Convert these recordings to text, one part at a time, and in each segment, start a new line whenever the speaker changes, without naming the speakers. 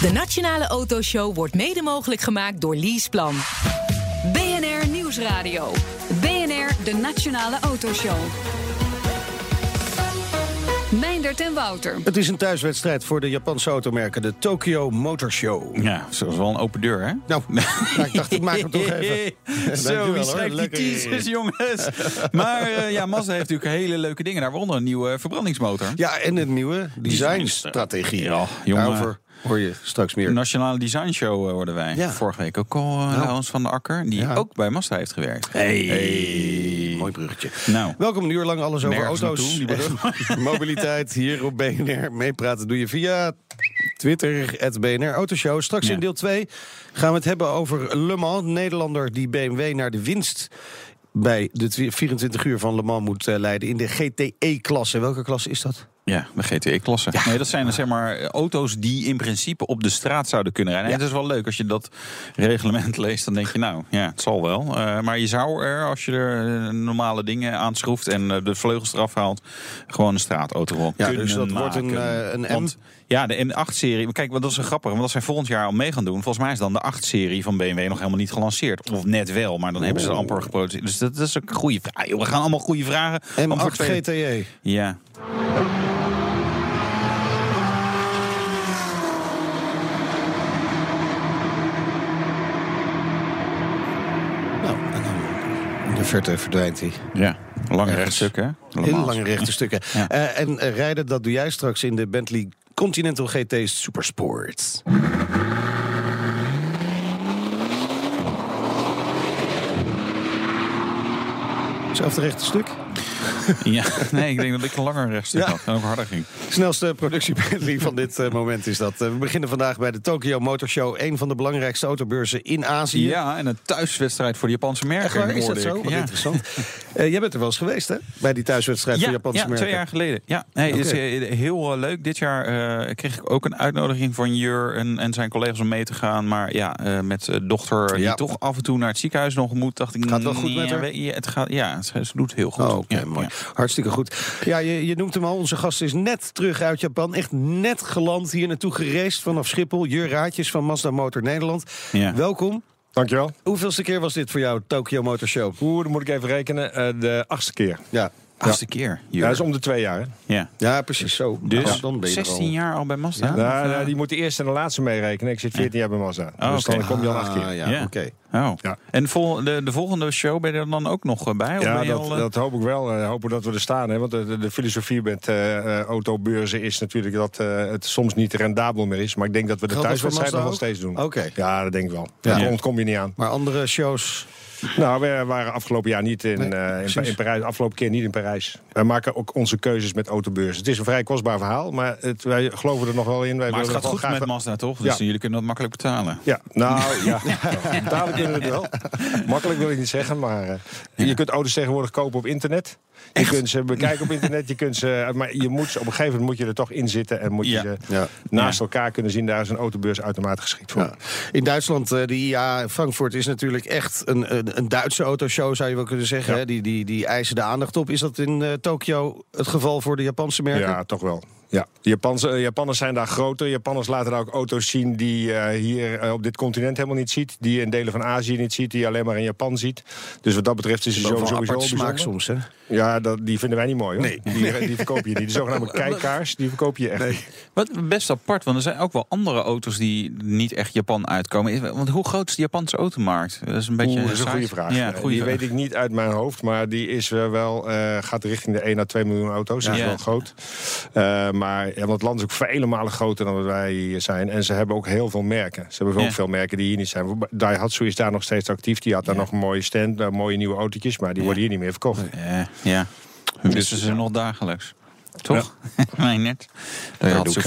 De Nationale Autoshow wordt mede mogelijk gemaakt door Leaseplan.
BNR Nieuwsradio. BNR, de Nationale Autoshow. Meindert en Wouter.
Het is een thuiswedstrijd voor de Japanse automerken, de Tokyo Motor Show.
Ja, dat is wel een open deur, hè?
Nou, ik dacht, ik maak hem toch even.
Zo, wie schrijft die teasers, jongens? Maar eh, ja, Mazda heeft natuurlijk hele leuke dingen. Daaronder een nieuwe verbrandingsmotor.
Ja, en een nieuwe designstrategie.
Ja, jongen.
Daarover hoor je straks meer.
Nationale Design Show eh, worden wij.
Ja.
Vorige week ook al uh,
Nou.
Laurens van der Akker. Die
Ja.
ook bij Mazda heeft gewerkt.
Hey. Mooi bruggetje.
Nou.
Welkom een uur lang alles over auto's.
naartoe,
mobiliteit hier op BNR. Meepraten doe je via Twitter, het BNR Autoshow. Straks
Ja.
in deel 2 gaan we het hebben over Le Mans. Nederlander die BMW naar de winst bij de twi- 24 uur van Le Mans moet eh, leiden in de GTE-klasse. Welke klasse is dat?
Ja, de GTE-klasse. Nee, dat zijn zeg maar auto's die in principe op de straat zouden kunnen rijden. En
Ja.
het is wel leuk als je dat reglement leest. Dan denk je, nou ja, het zal wel. Eh, maar je zou er, als je er eh, normale dingen aanschroeft en eh, de vleugels eraf haalt, gewoon een straatauto op
Ja,
kunnen
dus dat wordt een, eh, een M.
Want, ja, de M8-serie. Kijk, want dat is een grappig. Want als zij volgend jaar al mee gaan doen, volgens mij is dan de 8-serie van BMW nog helemaal niet gelanceerd. Of net wel, maar dan hebben ze het amper geproduceerd. Dus dat, dat is ook een goede vraag. We gaan allemaal goede vragen.
M8
Antwoord twee-
GTE.
Ja.
Nou, en dan in de verte verdwijnt hij.
Ja, lange
Ergens.
rechtstuk, hè?
Heel lange rechte stukken.
Ja.
Eh, en eh, rijden, dat doe jij straks in de Bentley Continental GT Supersport. Hetzelfde rechte stuk.
Ja, nee, ik denk dat ik een langer rechtstuk
Ja.
had en ook harder ging.
Snelste productie Bentley van dit eh, moment is dat. Eh, we beginnen vandaag bij de Tokyo Motor Show. Een van de belangrijkste autobeurzen in Azië.
Ja, en een thuiswedstrijd voor de Japanse merken.
Waar, is dat zo? Wat
Ja.
interessant. Eh, jij bent er wel eens geweest, hè? Bij die thuiswedstrijd
Ja,
voor Japanse
ja,
merken.
twee jaar geleden. Ja, nee, het is heel leuk. Dit jaar kreeg ik ook een uitnodiging van Jur en, en zijn collega's om mee te gaan. Maar ja, met dochter
Ja.
die toch af en toe naar het ziekenhuis nog moet, dacht ik...
Gaat wel goed met haar?
Het gaat, ja, ze, doet heel goed.
Oh,
Ja,
mooi.
ja.
Hartstikke goed. Ja, je, je noemt hem al. Onze gast is net terug uit Japan. Echt net geland hier naartoe gereisd vanaf Schiphol. Jur Raadjes van Mazda Motor Nederland.
Ja.
Welkom.
Dankjewel.
Hoeveelste keer was dit voor jou, Tokyo Motor Show?
Oeh, dan moet ik even rekenen. Eh, de achtste keer.
Ja,
Achtste keer.
Ja, dat is om de twee jaar. Hè?
Ja.
ja precies zo.
Dus
Nou, dan ben je er
16
al.
jaar al bij Mazda?
Ja.
Nou,
Of, eh,
nou, die moet de eerste en de laatste meerekenen. Ik zit 14 jaar bij Mazda.
Oh,
dus dan kom je al acht keer.
Ah, ja,
Ja.
oké.
Oh.
Ja.
En vol, de, de volgende show ben je er dan ook nog eh, bij? Of
Ja, dat,
al, eh,
dat hoop ik wel. Eh, hopen dat we er staan. Hè? Want de, de, de filosofie met eh, eh, autobeurzen is natuurlijk dat eh, het soms niet rendabel meer is. Maar ik denk dat we de thuiswedstrijd nog wel steeds doen.
Oké.
Ja, dat denk ik wel.
Ja.
Daar ontkom je niet aan.
Maar andere shows...
Nou, we waren afgelopen jaar niet in,
Nee,
eh, in, Parijs. Afgelopen keer niet in Parijs. Wij maken ook onze keuzes met autobeurzen. Het is een vrij kostbaar verhaal, maar het, wij geloven er nog wel in. Wij
maar het gaat goed
graag
met Mazda, toch? Dus
Ja.
jullie kunnen dat makkelijk betalen.
Ja, nou ja, betalen kunnen we het wel. Makkelijk wil ik niet zeggen, maar eh, je kunt auto's tegenwoordig kopen op internet. Je kunt ze bekijken op internet, je kunt ze, maar je moet, ze- op een gegeven moment moet je er toch in zitten en moet je ze
Ja.
naast elkaar kunnen zien. Daar is een autobeurs uitermate geschikt voor.
In Duitsland, eh, de IA Frankfurt is natuurlijk echt een, een, een Duitse autoshow, zou je wel kunnen zeggen. Hè? Die, die, die eisen de aandacht op. Is dat in eh, Tokio het geval voor de Japanse merken?
Ja, toch wel. Ja. De Japanse, eh, Japanners zijn daar groter. Japanners laten daar ook auto's zien die je hier op dit continent helemaal niet ziet. Die je in delen van Azië niet ziet. Die je alleen maar in Japan ziet. Dus wat dat betreft is het sowieso
apart smaak soms, hè?
Ja, dat, die vinden wij niet mooi hoor.
Nee.
Die, die verkoop je niet. De zogenaamde kijkkaars, die verkoop je echt niet.
Wat best apart, want er zijn ook wel andere auto's die niet echt Japan uitkomen. Want hoe groot is de Japanse automarkt? Dat is een beetje
Oeh, dat is een goede vraag.
Ja, goede
die
vraag.
weet ik niet uit mijn hoofd, maar die is eh, wel, eh, gaat richting de 1 à 2 miljoen auto's. Dat is
Ja.
wel groot. Eh, maar ja, want het land is ook vele malen groter dan wat wij hier zijn. En ze hebben ook heel veel merken. Ze hebben ook
Ja.
veel merken die hier niet zijn. Daihatsu is daar nog steeds actief. Die had daar
Ja.
nog een mooie stand, mooie nieuwe autootjes. Maar die worden hier niet meer verkocht.
Ja, ja. We missen ze nog dagelijks. Toch? Nee, net. Daar
Daar
had ze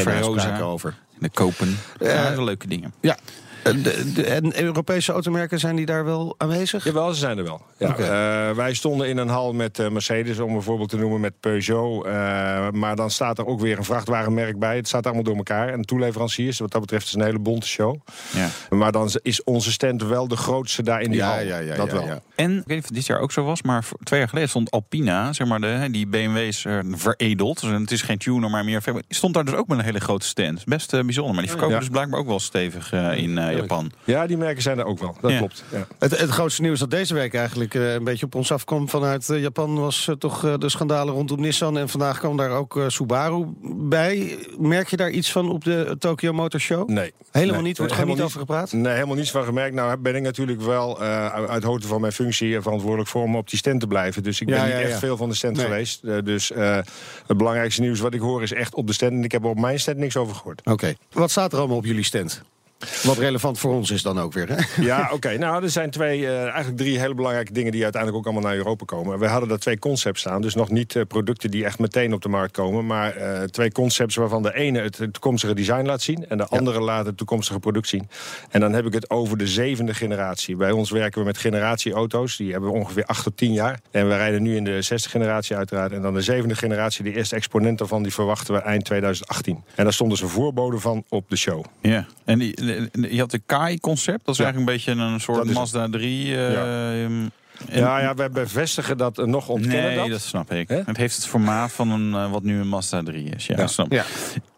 over.
de Kopen. Ja,
Ja.
leuke dingen.
Ja. En de- de- en Europese automerken, zijn die daar wel aanwezig?
Jawel, ze zijn er wel. Ja. Eh, wij stonden in een hal met eh, Mercedes, om een voorbeeld te noemen, met Peugeot. Eh, maar dan staat er ook weer een vrachtwagenmerk bij. Het staat allemaal door elkaar. En toeleveranciers, wat dat betreft is een hele bonte show.
Ja.
Maar dan is onze stand wel de grootste daar in die hal. dat
ja,
wel.
ja.
En, ik weet niet of het dit jaar ook zo was, maar voor- twee jaar geleden stond Alpina, zeg maar, de, die BMW's eh, veredeld. Dus het is geen tuner, maar meer... Stond daar dus ook met een hele grote stand. Best eh, bijzonder, maar die verkopen
Ja.
dus blijkbaar ook wel stevig eh, in Japan.
Ja, die merken zijn er ook wel. Dat
Ja.
klopt. Ja.
Het, het grootste nieuws dat deze week eigenlijk eh, een beetje op ons afkwam vanuit eh, Japan... was eh, toch eh, de schandalen rondom Nissan. En vandaag kwam daar ook eh, Subaru bij. Merk je daar iets van op de Tokyo Motor Show?
Nee.
Helemaal
Nee,
niet? Wordt er
helemaal
niet over gepraat?
Nee, helemaal niets van gemerkt. Nou ben ik natuurlijk wel eh, uit- hoogte van mijn functie verantwoordelijk voor om op die stand te blijven. Dus ik ben
Ja,
niet
ja,
echt veel van de stand
Nee.
geweest. Dus eh, het belangrijkste nieuws wat ik hoor is echt op de stand. En ik heb er op mijn stand niks over gehoord.
Oké. Wat staat er allemaal op jullie stand? Wat relevant voor ons is dan ook weer, hè?
Ja, oké. Nou, er zijn twee, eh, eigenlijk drie hele belangrijke dingen die uiteindelijk ook allemaal naar Europa komen. We hadden daar twee concepts staan. Dus nog niet eh, producten die echt meteen op de markt komen. Maar eh, twee concepts waarvan de ene het, toekomstige design laat zien. En de andere laat het toekomstige product zien. En dan heb ik het over de zevende generatie. Bij ons werken we met generatieauto's. Die hebben we ongeveer acht tot tien jaar. En we rijden nu in de zesde generatie uiteraard. En dan de zevende generatie, de eerste exponent daarvan, die verwachten we eind 2018. En daar stonden ze voorboden van op de show.
Ja, en die, je had de Kai-concept. Dat is
Ja.
eigenlijk een beetje een soort. Mazda 3. eh,
Ja.
ehm, en-
Ja, ja, we bevestigen dat eh, nog ontkennen
Nee,
dat.
dat. snap ik. Het heeft het formaat van een, eh, wat nu een Mazda 3 is. Ja,
Ja.
snap.
Ja.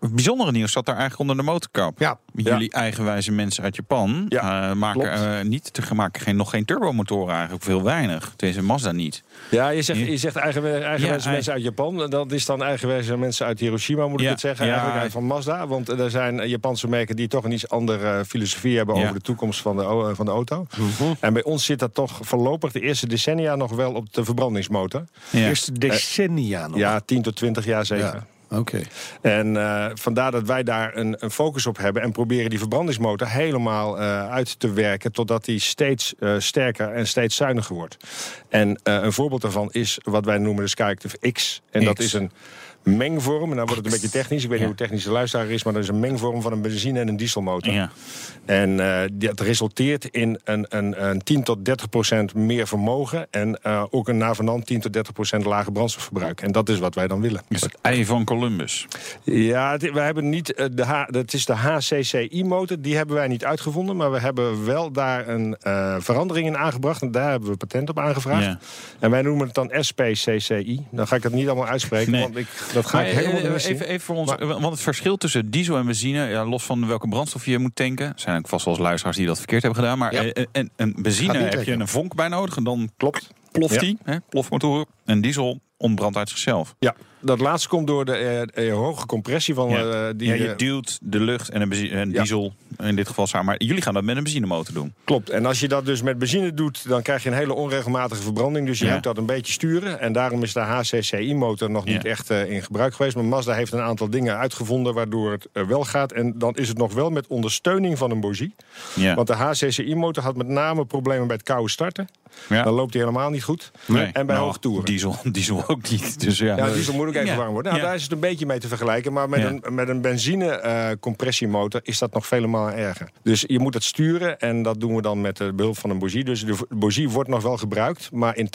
Het bijzondere nieuws zat daar eigenlijk onder de motorkap.
Ja.
Jullie eigenwijze mensen uit Japan
Ja,
eh, maken, eh, niet te maken geen, nog geen turbomotoren eigenlijk. Veel weinig. Deze Mazda niet.
Ja, je zegt, je zegt eigenwijze, eigenwijze
Ja,
mensen uit Japan. Dat is dan eigenwijze mensen uit Hiroshima, moet ik het zeggen.
ja.
Eigenlijk van Mazda. Want er zijn Japanse merken die toch een iets andere eh, filosofie hebben...
Ja.
over de toekomst van de, van de auto. En bij ons zit dat toch voorlopig de eerste decennia nog wel op de verbrandingsmotor.
Ja.
Eerste decennia nog.
Ja, 10 tot 20 jaar zeker.
Oké.
En eh, vandaar dat wij daar een, een focus op hebben... en proberen die verbrandingsmotor helemaal eh, uit te werken... totdat die steeds eh, sterker en steeds zuiniger wordt. En een voorbeeld daarvan is wat wij noemen de Skyactiv X. En dat
X.
is een mengvorm. En dan wordt het een beetje technisch. Ik weet niet hoe technisch de luisteraar is... maar dat is een mengvorm van een benzine- en een dieselmotor.
Ja.
En eh, dat resulteert in een, een, een 10 tot 30 procent meer vermogen... en eh, ook een navenant 10 tot 30 procent lager brandstofverbruik. En dat is wat wij dan willen.
Dus het ei van Columbus.
Ja, het, we hebben niet eh, de H, het is de HCCI-motor. Die hebben wij niet uitgevonden. Maar we hebben wel daar een verandering in aangebracht. En daar hebben we patent op aangevraagd.
Ja.
En wij noemen het dan SPCCI. Dan ga ik het niet allemaal uitspreken.
Nee.
Want ik, dat ga
Maar,
ik helemaal
eh,
niet
even, even voor ons, eh, want het verschil tussen diesel en benzine, ja, los van welke brandstof je moet tanken, zijn ook vast wel eens luisteraars die dat verkeerd hebben gedaan. Maar
Ja.
eh, en, en benzine heb je een vonk bij nodig en dan
Klopt.
ploft die, hè, plofmotoren. En diesel ontbrandt uit zichzelf.
Ja, dat laatste komt door de eh, hoge compressie van
Ja.
eh, die...
ja, je duwt de lucht en een, benzi- en
Ja.
diesel in dit geval samen. Maar jullie gaan dat met een benzinemotor doen.
Klopt. En als je dat dus met benzine doet, dan krijg je een hele onregelmatige verbranding. Dus je moet dat een beetje sturen. En daarom is de HCCI-motor nog niet echt in gebruik geweest. Maar Mazda heeft een aantal dingen uitgevonden waardoor het wel gaat. En dan is het nog wel met ondersteuning van een bougie.
Ja.
Want de HCCI-motor had met name problemen bij het koude starten.
Ja.
Dan loopt hij helemaal niet goed.
Nee.
En bij
Nou,
hoogtoeren.
Diesel, diesel ook niet. Dus ja,
Ja, diesel moet ook even
Ja.
warm worden. Nou. Daar is het een beetje mee te vergelijken. Maar met een, met een benzine-compressiemotor is dat nog vele malen erger. Dus je moet het sturen en dat doen we dan met de behulp van een bougie. Dus de bougie wordt nog wel gebruikt. Maar in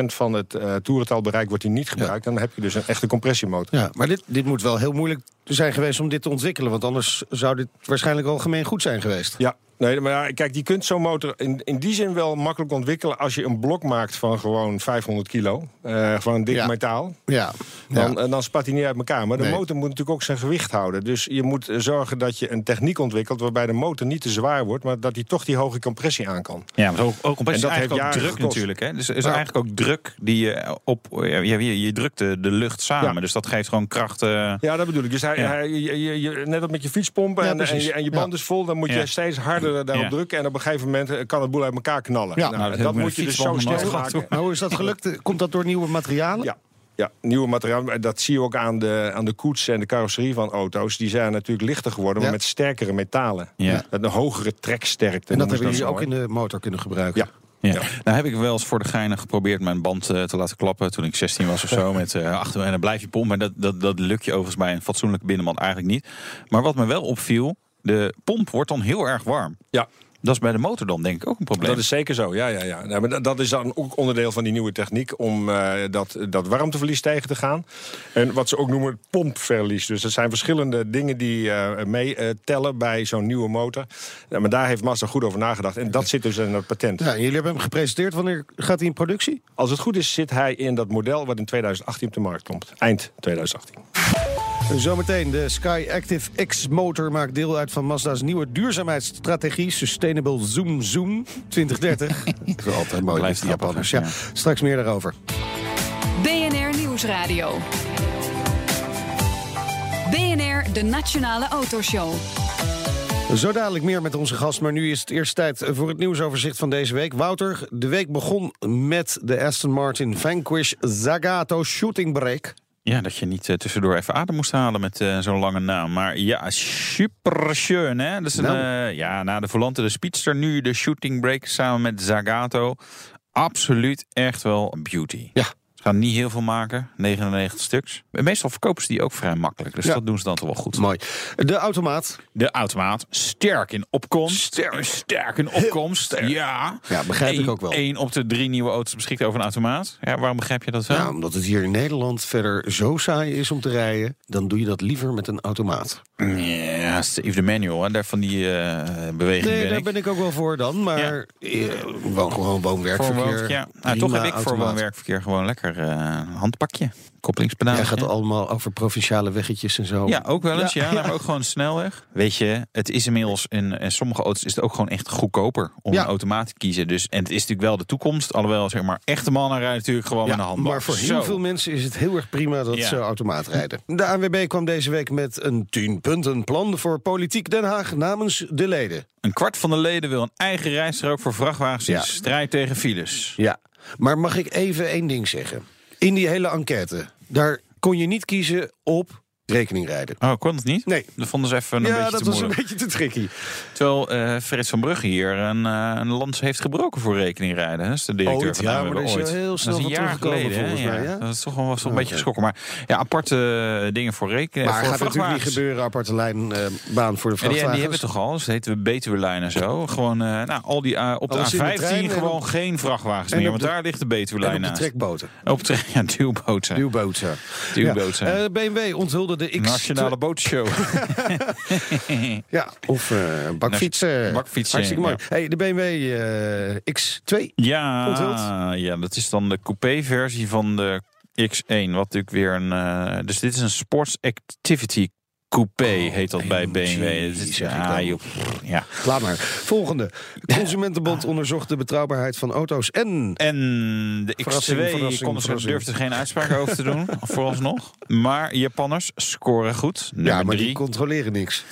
80% van het uh, toerentalbereik wordt die niet gebruikt. Dan heb je dus een echte compressiemotor.
Ja, maar dit, dit moet wel heel moeilijk zijn geweest om dit te ontwikkelen. Want anders zou dit waarschijnlijk algemeen goed zijn geweest.
Ja, Nee, maar ja, kijk, je kunt zo'n motor in, in die zin wel makkelijk ontwikkelen... als je een blok maakt van gewoon 500 kilo. Uh, van dik
Ja.
metaal.
Ja.
Dan,
ja.
eh, dan spat hij niet uit elkaar. Maar de
Nee.
motor moet natuurlijk ook zijn gewicht houden. Dus je moet eh, zorgen dat je een techniek ontwikkelt... waarbij de motor niet te zwaar wordt... maar dat hij toch die hoge compressie aan kan.
Ja, maar ook, ook compressie
En
is
dat heeft
eigenlijk ook druk
gekost.
natuurlijk. Hè? Dus er is
Ja.
eigenlijk ook druk die je op... Ja, je, je drukt de, de lucht samen.
Ja.
Dus dat geeft gewoon kracht. eh,
Ja, dat bedoel ik. Dus hij,
Ja.
hij, je, je- je- net als met je fietspomp
Ja,
en, en, je, en je band
Ja.
is vol... dan moet je steeds harder daarop
Ja.
drukken... en op een gegeven moment eh, kan het boel uit elkaar knallen.
Ja.
Nou,
Nou, dat
moet je dus zo
gehad,
maken.
Maar hoe is dat gelukt? Komt dat door nieuwe materialen?
Ja. Ja, nieuwe materiaal. Dat zie je ook aan de, aan de koets en de carrosserie van auto's. Die zijn natuurlijk lichter geworden, maar
Ja.
met sterkere metalen.
Ja.
Met een hogere treksterkte.
En dat hebben jullie ook in de motor kunnen gebruiken?
Ja.
Ja. Nou heb ik wel eens voor de geinen geprobeerd mijn band eh, te laten klappen toen ik 16 was of zo. Met eh achter en dan blijf je pompen. Maar dat, dat, dat lukt je overigens bij een fatsoenlijke binnenband eigenlijk niet. Maar wat me wel opviel, de pomp wordt dan heel erg warm.
Ja.
Dat is bij de motor dan denk ik ook een probleem.
Dat is zeker zo, ja. ja, ja. Nou, maar dat- dat is dan ook onderdeel van die nieuwe techniek om eh, dat, dat warmteverlies tegen te gaan. En wat ze ook noemen pompverlies. Dus er zijn verschillende dingen die eh meetellen bij zo'n nieuwe motor. Ja, maar daar heeft Mazda goed over nagedacht. En dat zit dus in het patent.
Ja, jullie hebben hem gepresenteerd. Wanneer gaat hij in productie?
Als het goed is, zit hij in dat model wat in 2018 op de markt komt. Eind 2018.
Zometeen, de Sky Active X motor maakt deel uit van Mazda's nieuwe duurzaamheidsstrategie Sustainable Zoom Zoom 2030. Dat is altijd mooi,
Blijft
die Japanners. Ja, straks meer daarover.
BNR Nieuwsradio. BNR, de Nationale Autoshow.
Zo dadelijk meer met onze gast, maar nu is het eerst tijd voor het nieuwsoverzicht van deze week. Wouter, de week begon met de Aston Martin Vanquish Zagato Shooting Brake.
Ja, dat je niet eh, tussendoor even adem moest halen met eh, zo'n lange naam. Maar ja, super schön, hè? Dat is een,
Nou.
eh, ja, na de Volante, de Speedster, nu de Shooting Brake samen met Zagato. Absoluut echt wel beauty.
Ja.
Gaan niet heel veel maken, 99 stuks. Meestal verkopen ze die ook vrij makkelijk, dus
Ja.
dat doen ze dan toch wel goed.
Mooi. De automaat.
De automaat, sterk in opkomst. Sterk, sterk in opkomst, ja.
Ja, begrijp ik
Eén-
ook wel.
één op de drie nieuwe auto's beschikt over een automaat. Ja, waarom begrijp je dat wel?
Ja, omdat het hier in Nederland verder zo saai is om te rijden, dan doe je dat liever met een automaat.
Ja, Steve de Manual, hè, daar van die eh, beweging
Nee,
ben
daar
ik.
ben ik ook wel voor dan, maar eh, woon gewoon woon-werkverkeer.
woon, ja. Nou, toch heb ik voor woon-werkverkeer gewoon lekker eh, een handpakje. Koppelingspedaal.
Jij gaat allemaal over provinciale weggetjes en zo.
Ja, ook wel eens.
Ja,
Ja, maar ook gewoon snelweg. Weet je, het is inmiddels in, in sommige auto's is het ook gewoon echt goedkoper om
Ja.
een automaat te kiezen. Dus, en het is natuurlijk wel de toekomst. Alhoewel, zeg maar, echte mannen rijden natuurlijk gewoon
Ja,
met een handbak.
maar voor heel
Zo.
veel mensen is het heel erg prima dat
Ja.
ze automaat rijden. De ANWB kwam deze week met een 10 punten plan voor Politiek Den Haag namens de leden.
Een kwart van de leden wil een eigen rijstrook voor vrachtwagens in
Ja.
strijd tegen files.
Ja, maar mag ik even één ding zeggen? In die hele enquête, daar kon je niet kiezen op rekening rijden.
Oh, kon het niet?
Nee.
Dat vonden ze even een
ja,
beetje
dat
te
was een
moeilijk.
beetje te tricky.
Terwijl eh Frits van Brugge hier een, eh, een lans heeft gebroken voor rekening rijden. Dat is de directeur
Ooit,
van de
ja, maar daar is heel
Dat
snel
is een jaar
teruggekomen,
geleden,
mij, ja?
Dat is toch wel, was toch een beetje schokken. Maar ja, aparte eh, dingen voor rekening.
Maar
voor
gaat natuurlijk niet gebeuren, aparte lijnbaan voor de
En die, en
vrachtwagens.
die hebben we toch al, dat heten we Betuwe-lijn en zo. Gewoon, nou, al die, op de
Alles in de trein
A15
en
gewoon
op-
geen vrachtwagens
en
meer,
op
want
de-
daar ligt de Betuwe-lijn
op de
naast.
trekboten.
Op ja, duwboten.
Duwboten.
Duwboten.
Ja. BMW onthulde de X2.
Nationale bootshow.
Ja, of eh bakfietsen.
Bakfietsen,
Hartstikke mooi. Hey, de BMW eh, X2.
Ja,
Onthuld.
ja, dat is dan de coupé-versie van de X1. Wat natuurlijk weer een. eh, dus dit is een Sports Activity Coupé, heet dat bij BMW. Is-
Oh, zeg ik
ja, joh, ja.
Laat maar. Volgende. De Consumentenbond onderzocht de betrouwbaarheid van auto's en...
En de X2
Verrassing, verrassing,
konden ze
verrassing.
durfden geen uitspraak over te doen, vooralsnog. Maar Japanners scoren goed. Nummer
ja, maar
drie.
die controleren niks.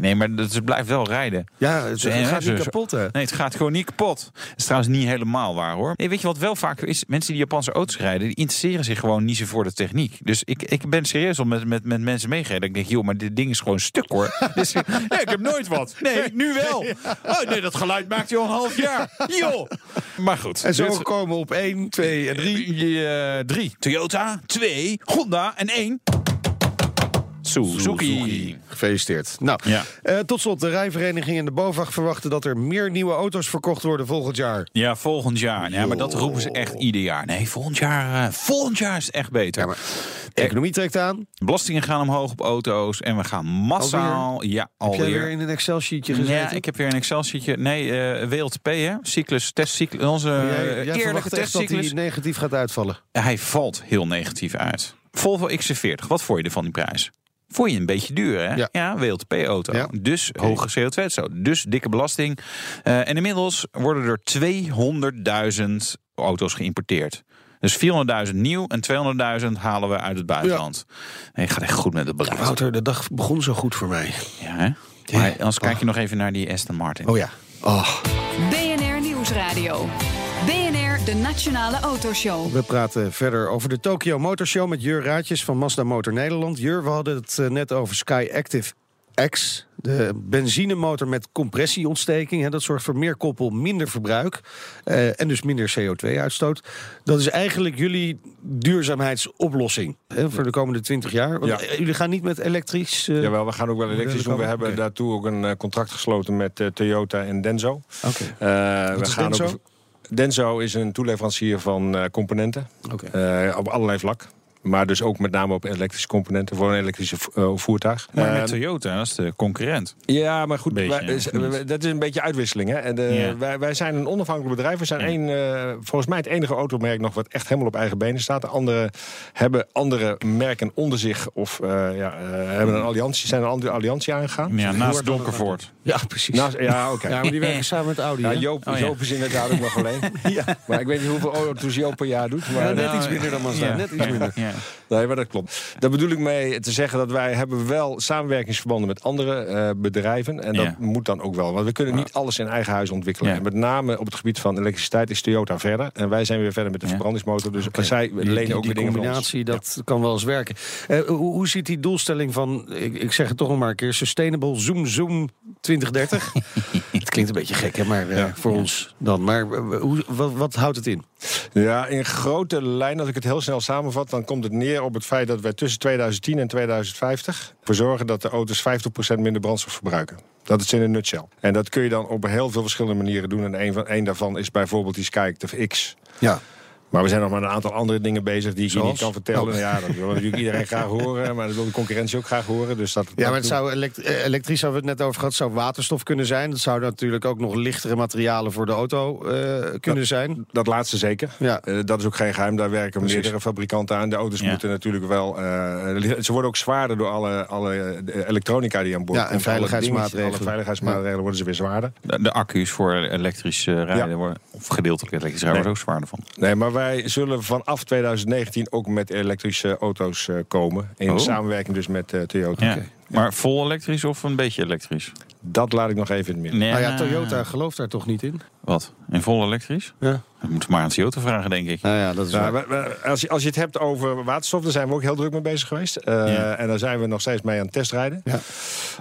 Nee, maar het het blijft wel rijden.
Ja, het gaat niet kapot, hè?
Nee, het gaat gewoon niet kapot. Dat is trouwens niet helemaal waar hoor. Nee, weet je wat wel vaker is? Mensen die Japanse auto's rijden, die interesseren zich gewoon niet zo voor de techniek. Dus ik, ik ben serieus om met, met, met mensen meegereden. Ik denk, joh, maar dit ding is gewoon stuk hoor. dus, nee, ik heb nooit wat. Nee, nu wel. Oh nee, dat geluid maakt je al een half jaar. Joh. Maar goed.
En zo
Dit-
gekomen op 1, 2 en 3.
Eh, drie. Toyota, twee. Honda en één. Suzuki.
Gefeliciteerd. Nou,
Ja.
eh, tot slot. De rijvereniging en de BOVAG verwachten dat er meer nieuwe auto's verkocht worden volgend jaar.
Ja, volgend jaar. Ja, maar dat roepen ze echt ieder jaar. Nee, volgend jaar, eh, volgend jaar is het echt beter.
Ja, maar de economie trekt aan.
Belastingen gaan omhoog op auto's en we gaan massaal. Ja,
Heb jij weer
alweer.
in een Excel-sheetje gezeten?
Ja, ik heb weer een Excel-sheetje. Nee, eh, WLTP, hè? Cyclus, testcyclus. Onze
jij, jij
eerlijke
echt dat
testcyclus.
hij negatief gaat uitvallen.
Hij valt heel negatief uit. Volvo XC40, wat vond je ervan die prijs? Vond je een beetje duur, hè?
Ja.
WLTP-auto.
Ja.
Dus hoge CO2-uitstoot. Dus dikke belasting. Eh, en inmiddels worden er 200.000 auto's geïmporteerd. Dus 400.000 nieuw en 200.000 halen we uit het buitenland. Nee, het gaat echt goed met het beleid.
Wouter, de dag begon zo goed voor mij.
Ja, hè? Maar anders kijk je nog even naar die Aston Martin.
Oh ja. Oh,
BNR Nieuwsradio. De Nationale Autoshow.
we praten verder over de Tokyo Motor Show met Jur Raadjes van Mazda Motor Nederland. Jur, we hadden het eh, net over Sky Active X. De benzinemotor met compressieontsteking. Hè, dat zorgt voor meer koppel, minder verbruik. eh, en dus minder CO2-uitstoot. Dat is eigenlijk jullie duurzaamheidsoplossing hè, voor de komende 20 jaar. Want
Ja.
eh, jullie gaan niet met elektrisch. eh,
Jawel, we gaan ook wel elektrisch doen. We hebben daartoe ook een contract gesloten met Toyota en Denso.
Oké.
Eh, we
is
gaan
Denso?
Ook, Denso is een toeleverancier van eh, componenten. Eh, op allerlei vlak. Maar dus ook met name op elektrische componenten voor een elektrische eh, voertuig.
Maar
Eh,
met Toyota, dat is de concurrent.
Ja, maar goed,
Beetje,
wij-
ja,
dat is een beetje uitwisseling. Hè? En de,
Ja.
wij, wij zijn een onafhankelijk bedrijf. We zijn één, eh, volgens mij het enige automerk nog wat echt helemaal op eigen benen staat. De anderen hebben andere merken onder zich of eh, ja, eh, hebben een alliantie, zijn een andere alliantie aangegaan.
Ja, naast Donkervoort.
Ja, precies.
Nou, ja, oké.
ja, maar die werken samen met Audi.
Ja? Joop,
Oh, ja.
Joop is inderdaad ook nog alleen. Maar ik weet niet hoeveel auto's Joop per jaar doet. Maar,
Ja, net
Nou,
iets minder dan Mazda.
ja.
Net iets minder.
Ja.
Nee, maar dat klopt. Daar bedoel ik mee te zeggen dat wij hebben wel samenwerkingsverbanden met andere eh, bedrijven. En dat
Ja.
moet dan ook wel. Want we kunnen niet alles in eigen huis ontwikkelen.
Ja.
En met name op het gebied van elektriciteit is Toyota verder. En wij zijn weer verder met de verbrandingsmotor. Dus
Oké.
zij
Die-
lenen
die,
ook
die
weer dingen ons.
combinatie, dat kan wel eens werken. Eh, hoe, hoe ziet die doelstelling van, ik, ik zeg het toch nog maar een keer, Sustainable Zoom Zoom 2030? het klinkt een beetje gek, hè, maar eh, voor ons dan. Maar hoe, wat, wat houdt het in?
Ja, in grote lijnen, als ik het heel snel samenvat... dan komt het neer op het feit dat wij tussen 2010 en 2050... ervoor zorgen dat de auto's 50% minder brandstof verbruiken. Dat is in een nutshell. En dat kun je dan op heel veel verschillende manieren doen. En een, van, een daarvan is bijvoorbeeld die Skyactiv X...
Ja.
Maar we zijn nog met een aantal andere dingen bezig die ik hier
Zoals?
niet kan vertellen.
Oh.
Ja, dat wil natuurlijk iedereen graag horen. Maar dat wil de concurrentie ook graag horen. Dus dat,
Ja, maar het zou elekt- eh, elektrisch hebben we het net over gehad, zou waterstof kunnen zijn. Dat zouden natuurlijk ook nog lichtere materialen voor de auto eh, kunnen zijn.
dat laatste zeker.
Ja.
Eh, dat is ook geen geheim. Daar werken
Precies.
meerdere fabrikanten aan. De auto's
Ja.
moeten natuurlijk wel... eh, ze worden ook zwaarder door alle, alle elektronica die aan boord
Ja, en
komt.
Veiligheidsmaatregelen.
Alle veiligheidsmaatregelen worden ze weer zwaarder.
De, de accu's voor elektrisch rijden,
Ja.
worden, of gedeeltelijk elektrisch rijden, worden ook zwaarder van.
Nee, maar wij zullen vanaf 2019 ook met elektrische auto's eh, komen. In
Oh.
samenwerking dus met eh, Toyota.
Ja. Maar vol elektrisch of een beetje elektrisch?
Dat laat ik nog even in het midden.
Nee,
Nou ja, Toyota gelooft daar toch niet in?
Wat? In vol elektrisch?
Ja.
Dat moet maar aan Toyota vragen, denk ik.
Nou ja, dat is
Ja,
waar.
we- we- als, je, als je het hebt over waterstof, daar zijn we ook heel druk mee bezig geweest. Eh,
Ja.
En daar zijn we nog steeds mee aan het testrijden.
Ja.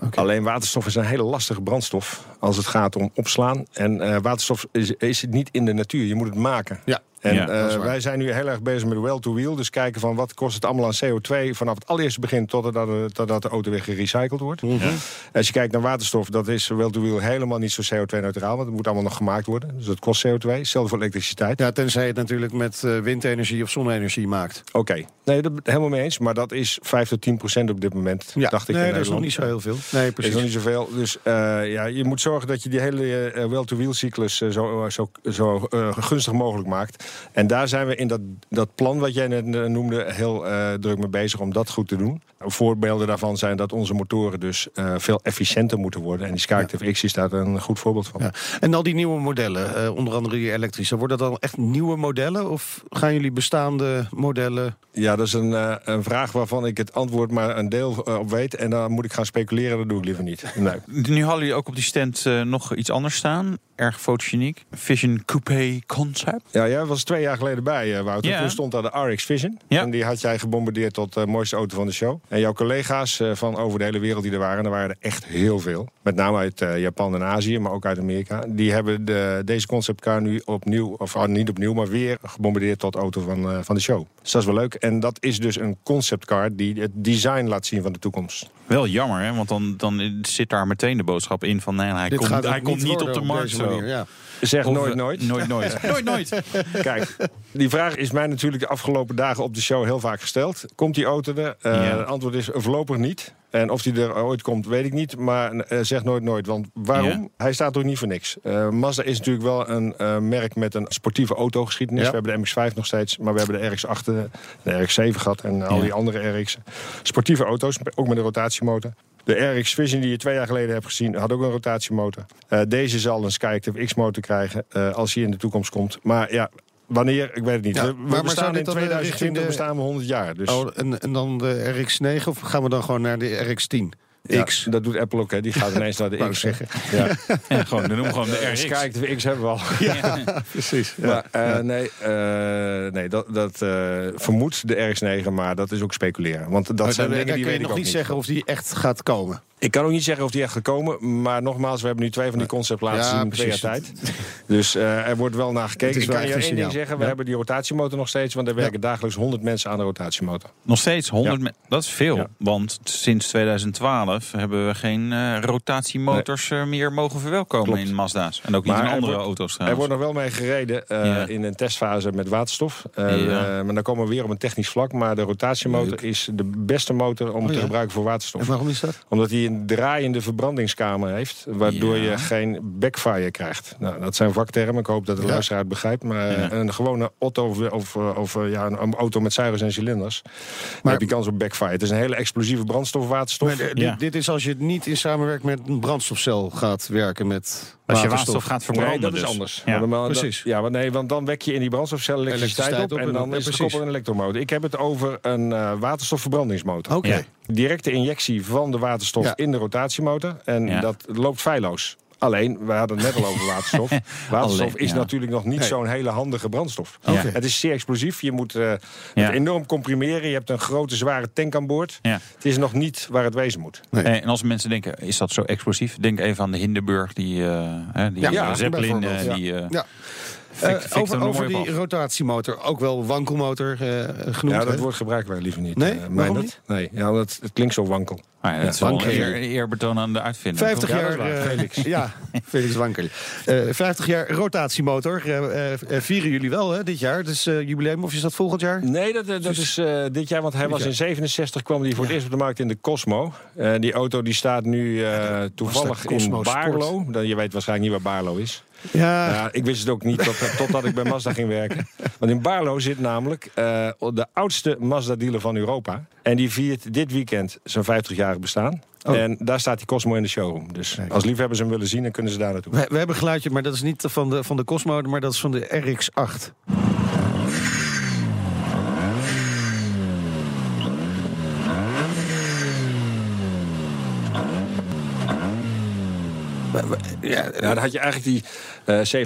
Oké.
Alleen waterstof is een hele lastige brandstof als het gaat om opslaan. En eh, waterstof is, is niet in de natuur, je moet het maken.
Ja.
En
Ja,
eh,
is
wij zijn nu heel erg bezig met well-to-wheel. Dus kijken van wat kost het allemaal aan CO2 vanaf het allereerste begin totdat de, totdat de auto weer gerecycled wordt.
Mhm.
Als je kijkt naar waterstof, dat is well-to-wheel helemaal niet zo CO2-neutraal. Want het moet allemaal nog gemaakt worden. Dus dat kost CO2. Hetzelfde voor elektriciteit.
Ja, tenzij je het natuurlijk met eh, windenergie of zonne-energie maakt.
Oké, nee, dat helemaal mee eens. Maar dat is 5 tot 10 procent op dit moment,
Ja,
dacht ik
nee,
in
dat is nog niet zo heel veel. Nee,
is
precies.
nog niet zoveel. Dus eh, ja, je moet zorgen dat je die hele eh, well-to-wheel cyclus eh, zo, zo, zo eh, gunstig mogelijk maakt. En daar zijn we in dat, dat plan wat jij net eh, noemde heel eh, druk mee bezig om dat goed te doen. Voorbeelden daarvan zijn dat onze motoren dus eh, veel efficiënter moeten worden. En die Skyactiv X is daar een goed voorbeeld van.
Ja. En al die nieuwe modellen, eh, onder andere die elektrische, worden dat dan echt nieuwe modellen? Of gaan jullie bestaande modellen...
Ja, dat is een, eh, een vraag waarvan ik het antwoord maar een deel op weet. En dan moet ik gaan speculeren, dat doe ik liever niet. Nee.
Nu hadden jullie ook op die stand eh, nog iets anders staan. Erg fotogeniek. Vision Coupé Concept.
Ja, jij was twee jaar geleden bij, eh, Wouter.
Ja.
Toen stond daar de RX Vision.
Ja.
En die had jij gebombardeerd tot de mooiste auto van de show. En jouw collega's eh, van over de hele wereld die er waren, er waren er echt heel veel. Met name uit eh, Japan en Azië, maar ook uit Amerika. Die hebben de, deze conceptcar nu opnieuw, of ah, niet opnieuw, maar weer gebombardeerd tot auto van, eh, van de show. Dus dat is wel leuk. En dat is dus een conceptcar die het design laat zien van de toekomst.
Wel jammer, hè? want dan, dan zit daar meteen de boodschap in van... nee, hij
Dit
komt, hij komt niet op de markt
deze
zo.
manier, ja.
Zeg
Of,
nooit
eh,
nooit.
Nooit, nooit. nooit, nooit.
Kijk, die vraag is mij natuurlijk de afgelopen dagen op de show heel vaak gesteld. Komt die auto er? Eh,
Ja.
Het antwoord is voorlopig niet. En of die er ooit komt, weet ik niet. Maar eh, zeg nooit nooit. Want waarom?
Ja.
Hij staat ook niet voor niks. Eh, Mazda is natuurlijk wel een eh, merk met een sportieve autogeschiedenis.
Ja.
We hebben de MX-5 nog steeds. Maar we hebben de RX-8, de RX-7 gehad. En al
Ja.
die andere RX'en. Sportieve auto's, ook met een rotatiemotor. De RX Vision die je twee jaar geleden hebt gezien, had ook een rotatiemotor. Deze zal een Skyactiv X-motor krijgen als hij in de toekomst komt. Maar ja, wanneer, ik weet het niet.
Ja,
we
maar-
bestaan in
dan, eh,
2020
richting de-
bestaan we 100 jaar. Dus
Oh, en, en dan de RX9 of gaan we dan gewoon naar de RX10?
ja,
X.
dat doet Apple ook. Hè. Die gaat ineens naar de X. zeggen. Ja.
Ja, gewoon, dan noem gewoon de RX.
Skyactiv X hebben we al.
Precies.
Maar, eh, nee, eh, nee, dat, dat eh, vermoedt de RX9, maar dat is ook speculeren. Want dat
Maar
zijn
dan,
dingen
dan
die
kun je
weet ik
nog
ook
niet zeggen of die echt gaat komen.
Ik kan ook niet zeggen of die echt gekomen. Maar nogmaals, we hebben nu twee van die concept laten
Ja,
zien in twee jaar tijd. Dus eh, er wordt wel naar gekeken. Ik kan je één ding zeggen. We
Ja.
hebben die rotatiemotor nog steeds. Want er werken dagelijks 100 mensen aan de rotatiemotor.
Nog steeds 100
Ja.
me- Dat is veel.
Ja.
Want sinds 2012 hebben we geen eh, rotatiemotors eh, meer mogen verwelkomen
Klopt.
in Mazda's. En ook niet
Maar
in
er
andere
wordt-
auto's
Er wordt nog wel mee gereden eh,
Ja.
in een testfase met waterstof.
Ja.
maar dan komen we weer op een technisch vlak. Maar de rotatiemotor
Leuk.
is de beste motor om
Oh,
te
ja.
gebruiken voor
En
waterstof.
waarom is dat?
Omdat een draaiende verbrandingskamer heeft. Waardoor
Ja.
je geen backfire krijgt. Nou, dat zijn vaktermen. Ik hoop dat de
Ja.
luisteraar het begrijpt. Maar
Ja.
een gewone auto of, of, of ja, een auto met zuigers en cilinders. Maar heb je kans op backfire. Het is een hele explosieve brandstof, waterstof.
Maar, eh,
Ja.
dit, dit is als je niet in samenwerking met een brandstofcel gaat werken met
Als je
waterstof.
waterstof gaat verbranden.
Nee, dat is
dus.
anders.
Ja.
Dan-
Precies.
ja, want, nee, want dan wek je in die brandstofcel elektriciteit,
Elektriciteit
op.
op
En
en
dan
ja,
is het gekoppeld een elektromotor. Ik heb het over een eh, waterstofverbrandingsmotor.
Oké.
Ja.
Directe injectie van de waterstof
Ja.
in de rotatiemotor. En
Ja.
dat loopt feilloos. Alleen, we hadden het net al over waterstof. Waterstof
Alleen,
is
ja.
natuurlijk nog niet
Nee.
zo'n hele handige brandstof.
Oké.
Het is zeer explosief. Je moet eh,
Ja.
het enorm comprimeren. Je hebt een grote, zware tank aan boord.
Ja.
Het is nog niet waar het wezen moet.
Nee.
En als mensen denken, is dat zo explosief? Denk even aan de Hindenburg, die, eh hè, die
Ja,
eh,
ja,
Zeppelin, eh, die... eh,
Ja. Eh, over
er
die rotatiemotor, ook wel wankelmotor eh, genoemd.
Ja, dat
hè?
woord gebruiken wij liever niet.
Nee?
eh,
Waarom
Meindert.
niet?
Nee, ja, omdat het klinkt zo wankel.
Ah ja, dat is wel eer, eerbetoon aan de uitvinder.
50
Ja, dat
jaar,
is waar.
eh,
Felix.
Ja, Felix Wankel. Eh 50 jaar rotatiemotor. eh, eh, eh, vieren jullie wel hè, dit jaar? Het is eh, jubileum of is dat volgend jaar?
Nee, dat, dat is eh, dit jaar, want hij was
jaar.
in 67 kwam hij voor het eerst op de markt in de Cosmo. Eh, die auto die staat nu eh, toevallig in? Barlo. Dan, je weet waarschijnlijk niet waar Barlo is.
Ja,
Ja, ik wist het ook niet tot, totdat ik bij Mazda ging werken. Want in Barlo zit namelijk eh, de oudste Mazda-dealer van Europa. En die viert dit weekend zijn 50-jarig bestaan.
Oh.
En daar staat die Cosmo in de showroom. Dus
Kijk.
als liefhebbers hem willen zien, dan kunnen ze daar naartoe.
we, we hebben een geluidje, maar dat is niet van de, van de Cosmo, maar dat is van de RX-8. Ja,
dan had je eigenlijk die eh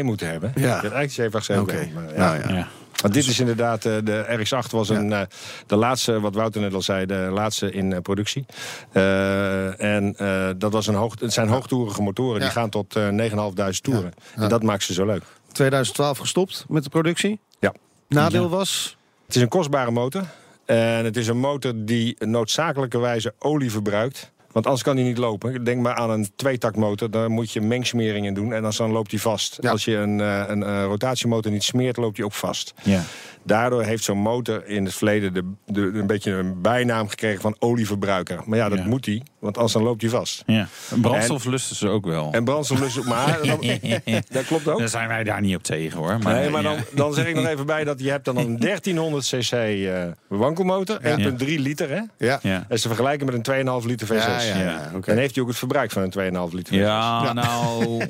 787B moeten hebben.
Ja.
Je had eigenlijk die 787B.
Oké.
maar ja.
Nou ja.
Ja.
Want dit is inderdaad, eh, de RX-8 was een, eh, de laatste, wat Wouter net al zei, de laatste in productie. Eh, en eh, dat was een hoog, het zijn hoogtoerige motoren, die gaan tot eh 9.500 toeren.
Ja.
En dat maakt ze zo leuk.
2012 gestopt met de productie.
Ja.
Nadeel
Ja.
was...
Het is een kostbare motor. En het is een motor die noodzakelijkerwijze olie verbruikt. Want anders kan hij niet lopen. Denk maar aan een tweetaktmotor. Daar moet je mengsmering in doen. En dan loopt hij vast.
Ja.
Als je een, eh, een, eh, rotatiemotor niet smeert, loopt hij ook vast.
Ja.
Daardoor heeft zo'n motor in het verleden de, de, een beetje een bijnaam gekregen van olieverbruiker. Maar ja, dat
Ja.
moet hij, want anders dan loopt hij vast.
Ja. Brandstof lusten ze ook wel.
En brandstoflus, maar dan- dat klopt ook.
Daar zijn wij daar niet op tegen hoor. Maar,
nee, maar
ja.
dan, dan zeg ik nog even bij dat je hebt dan een 1300 cc eh, wankelmotor. 1,3 liter, hè?
Ja,
Dat
ja,
is te vergelijken met een 2,5 liter V6.
ja, ja,
Ja.
oké.
Dan heeft hij ook het verbruik van een 2,5 liter V6.
Ja, nou,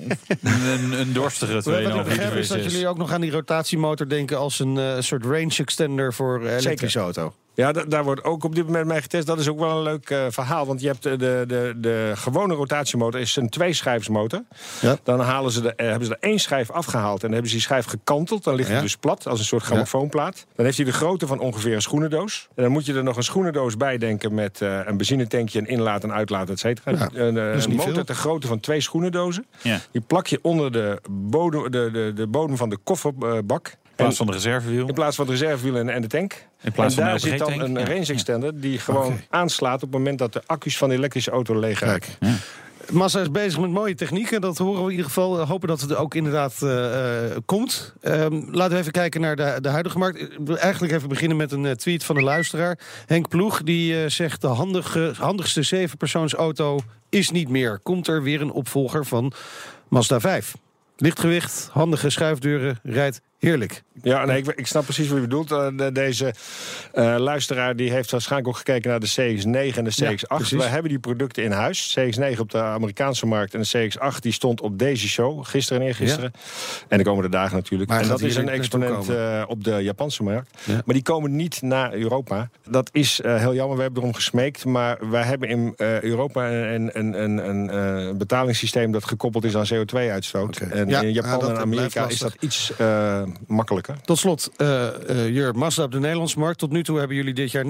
een, een dorstige
Wat ik
2,5
begrijp
liter
is dat
V6.
jullie ook nog aan die rotatiemotor denken als een eh, soort range extender voor eh, elektrische auto.
Ja, da- daar wordt ook op dit moment mee getest. Dat is ook wel een leuk eh, verhaal. Want je hebt de, de, de, de gewone rotatiemotor is een tweeschijfsmotor.
Ja.
Dan halen ze de, eh, hebben ze er één schijf afgehaald. En dan hebben ze die schijf gekanteld. Dan ligt
Ja.
hij dus plat als een soort grammofoonplaat. Dan heeft hij de grootte van ongeveer een schoenendoos. En dan moet je er nog een schoenendoos bij denken... met eh, een benzinetankje, een inlaat en uitlaat, et cetera.
Ja,
een eh, motor
veel.
ter grootte van twee schoenendozen.
Ja.
Die plak je onder de bodem, de, de, de bodem van de kofferbak.
In plaats van de reservewiel.
In plaats van het reservewiel en, en de tank.
In plaats
en
van
daar
de
zit dan een
ja.
range extender die gewoon aanslaat op het moment dat de accu's van de elektrische auto leeg raken.
Mazda is bezig met mooie technieken. Dat horen we in ieder geval. We hopen dat het er ook inderdaad eh, eh, komt. Ehm, laten we even kijken naar de, de huidige markt. Ik wil eigenlijk even beginnen met een eh, tweet van een luisteraar. Henk Ploeg, die eh, zegt... de handige, handigste zevenpersoonsauto is niet meer. Komt er weer een opvolger van Mazda 5. Lichtgewicht, handige schuifdeuren, rijdt heerlijk.
Ja, nee, ik, ik snap precies wat je bedoelt. Eh, de- deze eh, luisteraar die heeft waarschijnlijk ook gekeken naar de CX-9 en de
Ja,
CX-8.
precies.
Wij hebben die producten in huis. CX-9 op de Amerikaanse markt en de CX-8 die stond op deze show, gisteren en eergisteren. En de komende dagen natuurlijk.
Maar
en dat is een exponent eh, op de Japanse markt.
Ja.
Maar die komen niet naar Europa. Dat is heel jammer, we hebben erom gesmeekt. Maar wij hebben in Europa een, een, een, een betalingssysteem dat gekoppeld is aan CO2-uitstoot.
Oké.
En
Ja,
in Japan en Amerika is dat iets makkelijker.
Tot slot, uh, uh, Jur, Mazda op de Nederlandse markt. Tot nu toe hebben jullie dit jaar 9%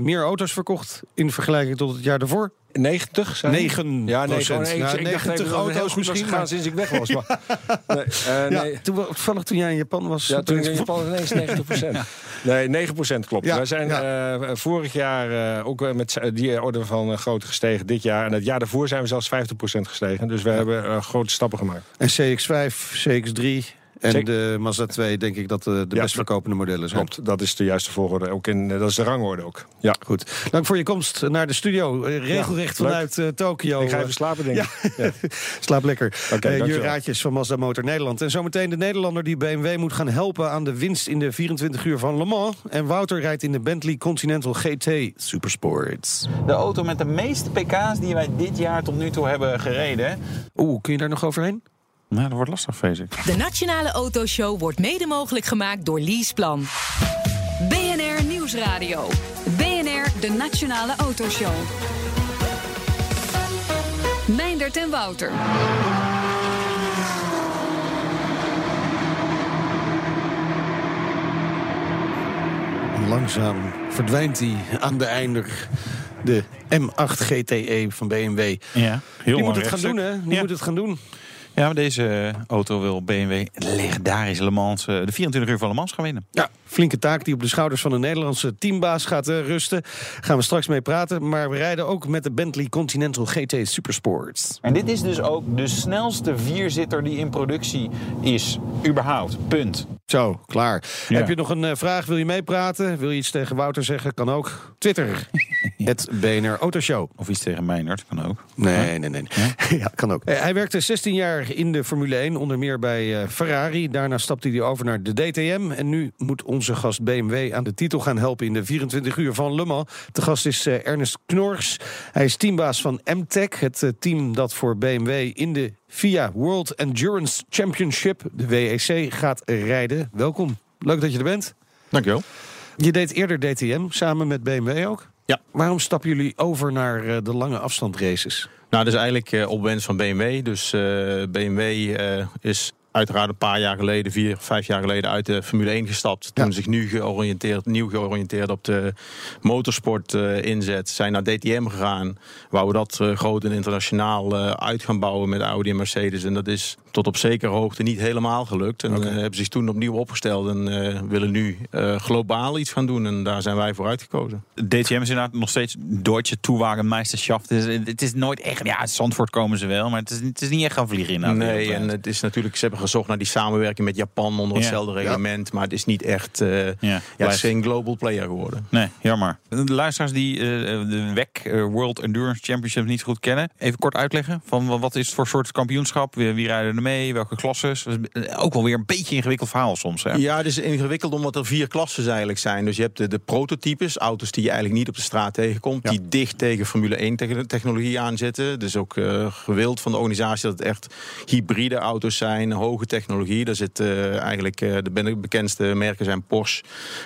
meer auto's verkocht... in vergelijking tot het jaar daarvoor.
90 zijn
9
Ja, nee,
procent.
gewoon,
Ja,
ik, ik dacht
90
even dat het heel
auto's misschien. maar-
sinds ik weg was. Maar, nee,
Ja,
nee.
toen, toevallig toen jij in Japan was.
Ja, toen
is-
in Japan ineens 90% Nee, 9% klopt.
Ja,
Wij zijn eh, vorig jaar eh, ook met die orde van grootte gestegen. Dit jaar. En het jaar daarvoor zijn we zelfs 50% gestegen. Dus we hebben grote stappen gemaakt.
En CX5, CX3 en de Mazda 2 denk ik dat de, de
Ja,
best verkopende modellen zijn.
Klopt, dat is de juiste volgorde. Ook in, eh, dat is de rangorde ook. Ja.
Goed. Dank voor je komst naar de studio. Eh, Regelrecht vanuit eh, Tokio.
Ik ga
Eh,
even slapen, denk ik. Ja.
Slaap lekker.
Oké,
Eh, Jur
dankjewel.
Raadjes van Mazda Motor Nederland. En zometeen de Nederlander die BMW moet gaan helpen aan de winst in de 24 uur van Le Mans. En Wouter rijdt in de Bentley Continental GT Supersports.
De auto met de meeste pk's die wij dit jaar tot nu toe hebben gereden.
Oeh, kun je daar nog overheen?
Nou, dat wordt lastig, vrees ik.
De Nationale Autoshow wordt mede mogelijk gemaakt door Leaseplan.
BNR Nieuwsradio. BNR, de Nationale Autoshow. Meindert en Wouter.
Langzaam verdwijnt hij aan de einder. De M8 GTE van BMW.
Ja, heel
Die moet het gaan doen, hè? Die
Ja.
moet het gaan doen.
Ja, maar deze auto wil BMW legendarische Le Mans, eh, de 24 uur van Le Mans gaan winnen.
Ja, flinke taak die op de schouders van de Nederlandse teambaas gaat eh, rusten. Gaan we straks mee praten. Maar we rijden ook met de Bentley Continental GT Supersport.
En dit is dus ook de snelste vierzitter die in productie is. Überhaupt. Punt.
Zo, klaar.
Ja.
Heb je nog een eh, vraag? Wil je meepraten? Wil je iets tegen Wouter zeggen? Kan ook. Twitter. Het BNR Autoshow.
Of iets tegen Meinert, kan ook.
Nee, nee, nee. Ja, kan ook. Eh, Hij werkte 16 jaar in de Formule 1, onder meer bij eh, Ferrari. Daarna stapte hij over naar de DTM. En nu moet onze gast BMW aan de titel gaan helpen in de 24 uur van Le Mans. De gast is Ernest Knors. Hij is teambaas van MTech, het team dat voor BMW in de FIA World Endurance Championship, de WEC, gaat rijden. Welkom. Leuk dat je er bent.
Dankjewel.
Je deed eerder DTM, samen met BMW ook.
Ja.
Waarom stappen jullie over naar eh, de lange afstandraces?
Nou, dat is eigenlijk eh, op wens van BMW. Dus eh, BMW eh, is uiteraard een paar jaar geleden, vier, vijf jaar geleden, uit de Formule 1 gestapt.
Ja.
Toen zich nu georiënteerd, nieuw georiënteerd op de motorsport eh, inzet. Zijn naar DTM gegaan. Waar we dat eh, groot en internationaal eh, uit gaan bouwen met Audi en Mercedes. En dat is tot op zekere hoogte niet helemaal gelukt. En eh, hebben zich toen opnieuw opgesteld en willen nu globaal iets gaan doen. En daar zijn wij voor uitgekozen.
DTM is inderdaad nog steeds Deutsche Toewagenmeisterschaft. Het is, het is nooit echt... Ja, uit Zandvoort komen ze wel, maar het is, het is niet echt gaan vliegen.
Nee, en het is natuurlijk, ze hebben gezocht naar die samenwerking met Japan onder hetzelfde reglement. Maar het is niet echt, eh, ja, het is geen global player geworden.
Nee, jammer. De luisteraars die eh, de WEC, eh, World Endurance Championship, niet goed kennen. Even kort uitleggen van wa- wat is het voor soort kampioenschap? Wie, wie rijden er mee? Welke klasses? Eh, ook wel weer een beetje een ingewikkeld verhaal soms. Hè?
Ja, het is ingewikkeld omdat er vier klassen eigenlijk zijn. Dus je hebt de, de prototypes, auto's die je eigenlijk niet op de straat tegenkomt. Die dicht tegen Formule 1 te- technologie aanzitten. Dus ook gewild van de organisatie dat het echt hybride auto's zijn. Hoge technologie. Daar zit eh, eigenlijk eh, de bekendste merken zijn Porsche,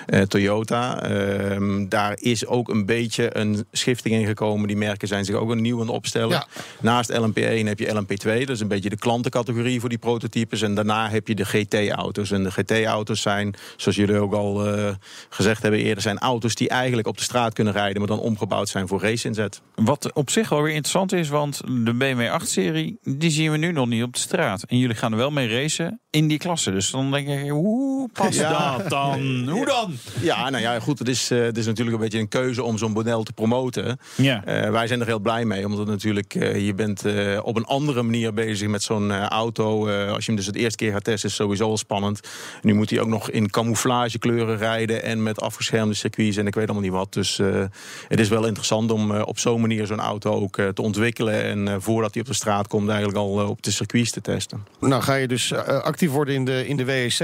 eh, Toyota. Ehm, daar is ook een beetje een schifting in gekomen. Die merken zijn zich ook een nieuw aan het opstellen.
Ja.
Naast LMP1 heb je LMP2. Dat is een beetje de klantencategorie voor die prototypes. En daarna heb je de GT-auto's. En de GT-auto's zijn, zoals jullie ook al eh, gezegd hebben eerder... zijn auto's die eigenlijk op de straat kunnen rijden... maar dan omgebouwd zijn voor race-inzet.
Wat op zich wel weer interessant is, want de BMW 8-serie, die zien we nu nog niet op de straat. En jullie gaan er wel mee racen in die klasse. Dus dan denk ik, hoe past
Ja.
dat dan? Hoe dan?
Ja, nou ja, goed. Het is, eh, het is natuurlijk een beetje een keuze om zo'n model te promoten.
Ja.
Eh, wij zijn er heel blij mee, omdat het natuurlijk, eh, je bent eh, op een andere manier bezig met zo'n auto. Eh, als je hem dus het eerste keer gaat testen, is sowieso al spannend. Nu moet hij ook nog in camouflagekleuren rijden en met afgeschermde circuits en ik weet allemaal niet wat. Dus eh, het is wel interessant om eh, op zo'n manier zo'n auto ook eh, te ontwikkelen. En eh, voordat hij op de straat komt, eigenlijk al op de circuits te testen.
Nou ga je dus eh, actief worden in de, in de WEC.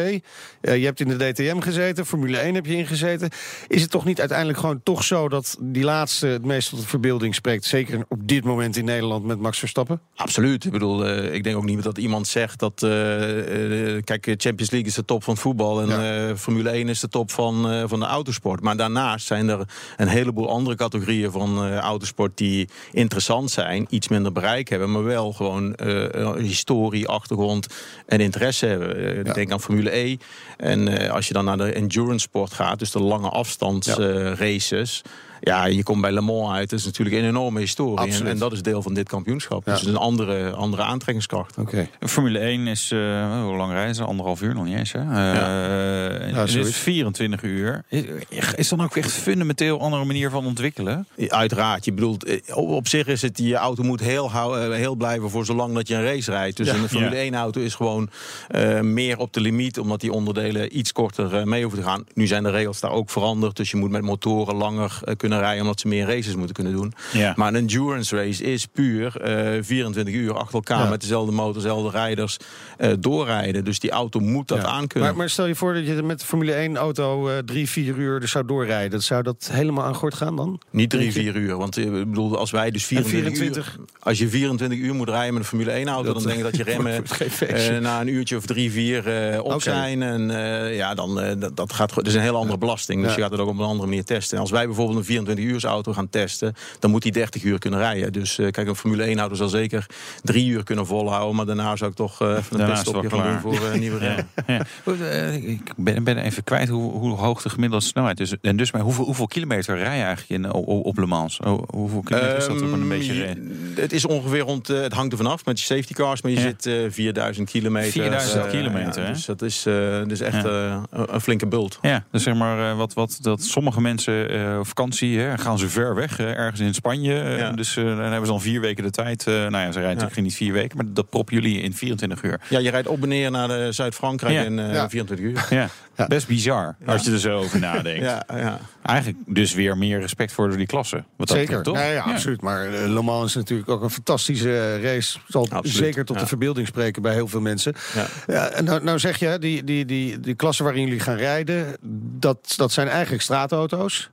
Eh, je hebt in de DTM gezeten, Formule 1 heb je ingezeten. Is het toch niet uiteindelijk gewoon toch zo dat die laatste het meest tot de verbeelding spreekt? Zeker op dit moment in Nederland met Max Verstappen?
Absoluut. Ik bedoel, eh, ik denk ook niet dat iemand zegt dat. eh, eh, kijk, Champions League is de top van voetbal. En
Ja.
eh, Formule 1 is de top van, eh, van de autosport. Maar daarnaast zijn er een heleboel andere categorieën van eh, autosport die interessant zijn. Iets minder bereik hebben, maar wel gewoon eh, een historie, achtergrond en interesse hebben. Eh, Ik
Ja.
denk aan Formule E. En eh, als je dan naar de endurance sport gaat, dus de lange afstands
Ja.
Eh. Ja, je komt bij Le Mans uit. Dat is natuurlijk een enorme historie. En,
Absoluut.
en dat is deel van dit kampioenschap.
Ja.
Dus het is een andere, andere aantrekkingskracht.
Oké.
Formule 1 is, eh, hoe lang reizen? Anderhalf uur nog niet eens, hè? Eh, en het is
zoiets.
24 uur. Is, is dan ook echt fundamenteel andere manier van ontwikkelen?
Uiteraard. Je bedoelt, eh, op op zich is het, je auto moet heel, eh, heel blijven voor zolang dat je een race rijdt. Dus
Ja.
een Formule
Ja.
1 auto is gewoon eh, meer op de limiet, omdat die onderdelen iets korter eh, mee hoeven te gaan. Nu zijn de regels daar ook veranderd, dus je moet met motoren langer eh, kunnen rijden, omdat ze meer races moeten kunnen doen.
Ja.
Maar een endurance race is puur eh 24 uur achter elkaar
Ja.
met dezelfde motor, dezelfde rijders eh, doorrijden. Dus die auto moet dat
Ja.
aankunnen.
Maar, maar stel je voor dat je met de Formule 1 auto eh, drie, vier uur er zou doorrijden. Zou dat helemaal aan gort gaan dan?
Niet drie, vier uur. Want eh, ik bedoel, als wij dus 24,
24?
uur... Als je 24 uur moet rijden met een Formule 1 auto...
Dat-
dan denk ik dat je remmen eh, na een uurtje of drie, vier eh, op zijn. En eh, ja, dan eh, dat, dat gaat... Dat is een hele andere belasting. Dus
Ja.
je gaat het ook op een andere manier testen. En als wij bijvoorbeeld een 24 uur auto gaan testen... dan moet die 30 uur kunnen rijden. Dus eh, kijk, een Formule 1 auto zal zeker drie uur kunnen volhouden. Maar daarna zou ik toch eh, even een
wel
gaan doen voor eh, nieuwe.
Ja. Ja. Eh, Ik ben, ben even kwijt hoe, hoe hoog de gemiddelde snelheid is. En dus maar hoeveel, hoeveel kilometer rij je eigenlijk in, op, op Le Mans? Hoe- Hoeveel kilometer is dat op een beetje?
Het is ongeveer rond, het hangt er vanaf met je safety cars, maar je
Ja.
zit eh 4000 kilometer.
4000
eh,
kilometer, hè?
Dus dat is, is echt een, flinke bult.
Ja, dus zeg maar wat, wat dat sommige mensen op vakantie hè, gaan ze ver weg, eh, ergens in Spanje. eh,
Ja.
Dus eh, dan hebben ze dan vier weken de tijd. eh, nou ja, ze rijden natuurlijk niet vier weken, maar dat proppen jullie in 24 uur.
Ja, je rijdt op en neer naar de Zuid-Frankrijk
Ja.
in eh,
Ja.
24 uur.
Ja,
Ja.
best bizar als je er zo over nadenkt.
Ja, ja.
Eigenlijk dus weer meer respect voor die klasse. Wat dat
Zeker,
toch?
Nee, ja, absoluut. Maar Le Mans is natuurlijk ook een fantastische race. Zal
Absoluut,
zeker tot
ja.
de verbeelding spreken bij heel veel mensen.
Ja.
Ja, en nou, nou zeg je, die, die, die, die klasse waarin jullie gaan rijden, dat, dat zijn eigenlijk straatauto's.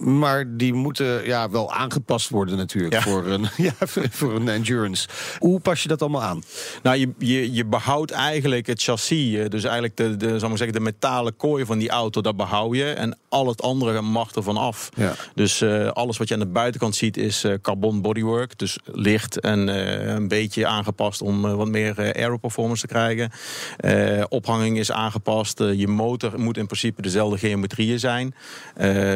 Maar die moeten ja, wel aangepast worden natuurlijk
Ja.
voor, een, ja, voor een endurance. Hoe pas je dat allemaal aan?
Nou, je, je, je behoudt eigenlijk het chassis. eh, Dus eigenlijk de, de, zal ik zeggen, de metalen kooi van die auto, dat behoud je. En al het andere mag ervan af.
Ja.
Dus eh, alles wat je aan de buitenkant ziet is eh, carbon bodywork. Dus licht en een beetje aangepast om wat meer eh, aeroperformance te krijgen. Ophanging is aangepast. Je motor moet in principe dezelfde geometrieën zijn.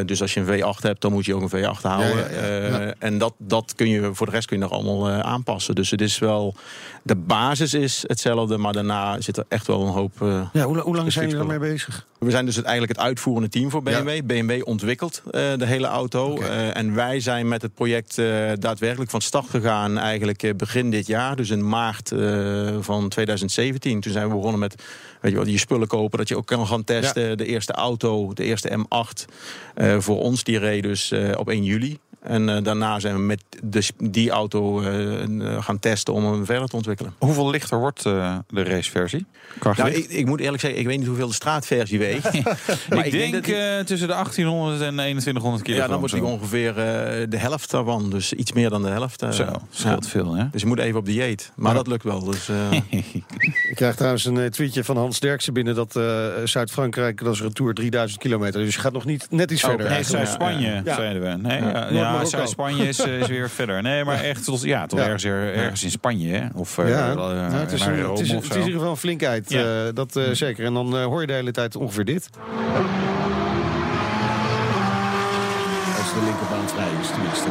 Dus als je een V8 hebt, dan moet je ook een V8 houden. Eh, En dat, dat kun je voor de rest kun je nog allemaal eh, aanpassen. Dus het is wel. De basis is hetzelfde, maar daarna zit er echt wel een hoop. eh,
Ja, hoe, hoe lang zijn jullie daarmee bezig?
we zijn dus het, eigenlijk het uitvoerende team voor BMW. BMW ontwikkelt de hele auto. En wij zijn met het project daadwerkelijk van start gegaan eigenlijk begin dit jaar. Dus in maart van 2017. Toen zijn we begonnen met weet je, wel, je spullen kopen. Dat je ook kan gaan testen. De eerste auto, de eerste M8 eh, voor ons, die reed dus eh, op 1 juli. En eh, daarna zijn we met de, die auto eh, gaan testen om hem verder te ontwikkelen.
Hoeveel lichter wordt eh, de raceversie?
Nou, ik, ik moet eerlijk zeggen, ik weet niet hoeveel de straatversie weegt. maar
ik, denk
dat
eh, tussen de 1800 en 2100 kilo.
Ja, dan wordt die ongeveer eh, de helft daarvan. Dus iets meer dan de helft. eh,
Zo, scheelt
ja.
veel, hè?
Dus je moet even op dieet. Maar dat lukt wel. Dus, eh,
Ik krijg trouwens een eh, tweetje van Hans Derksen binnen dat eh, Zuid-Frankrijk, dat is een tour 3000 kilometer. Dus je gaat nog niet net iets
Oh,
verder.
nee.
Zuid-Spanje,
Ja.
zeiden we. Nee,
Ja.
Zuid-Spanje is, eh, is weer verder. Nee, maar echt tot, ja, tot
Ja.
ergens, ergens in Spanje. Hè? Of eh,
Ja,
eh,
nou, het, is
naar
een-
Rome
het, is,
of
het is
zo.
in ieder geval een flinkheid,
Ja.
eh, dat eh, zeker. En dan eh, hoor je de hele tijd ongeveer dit. Als de linkerbaan vrij is, tenminste.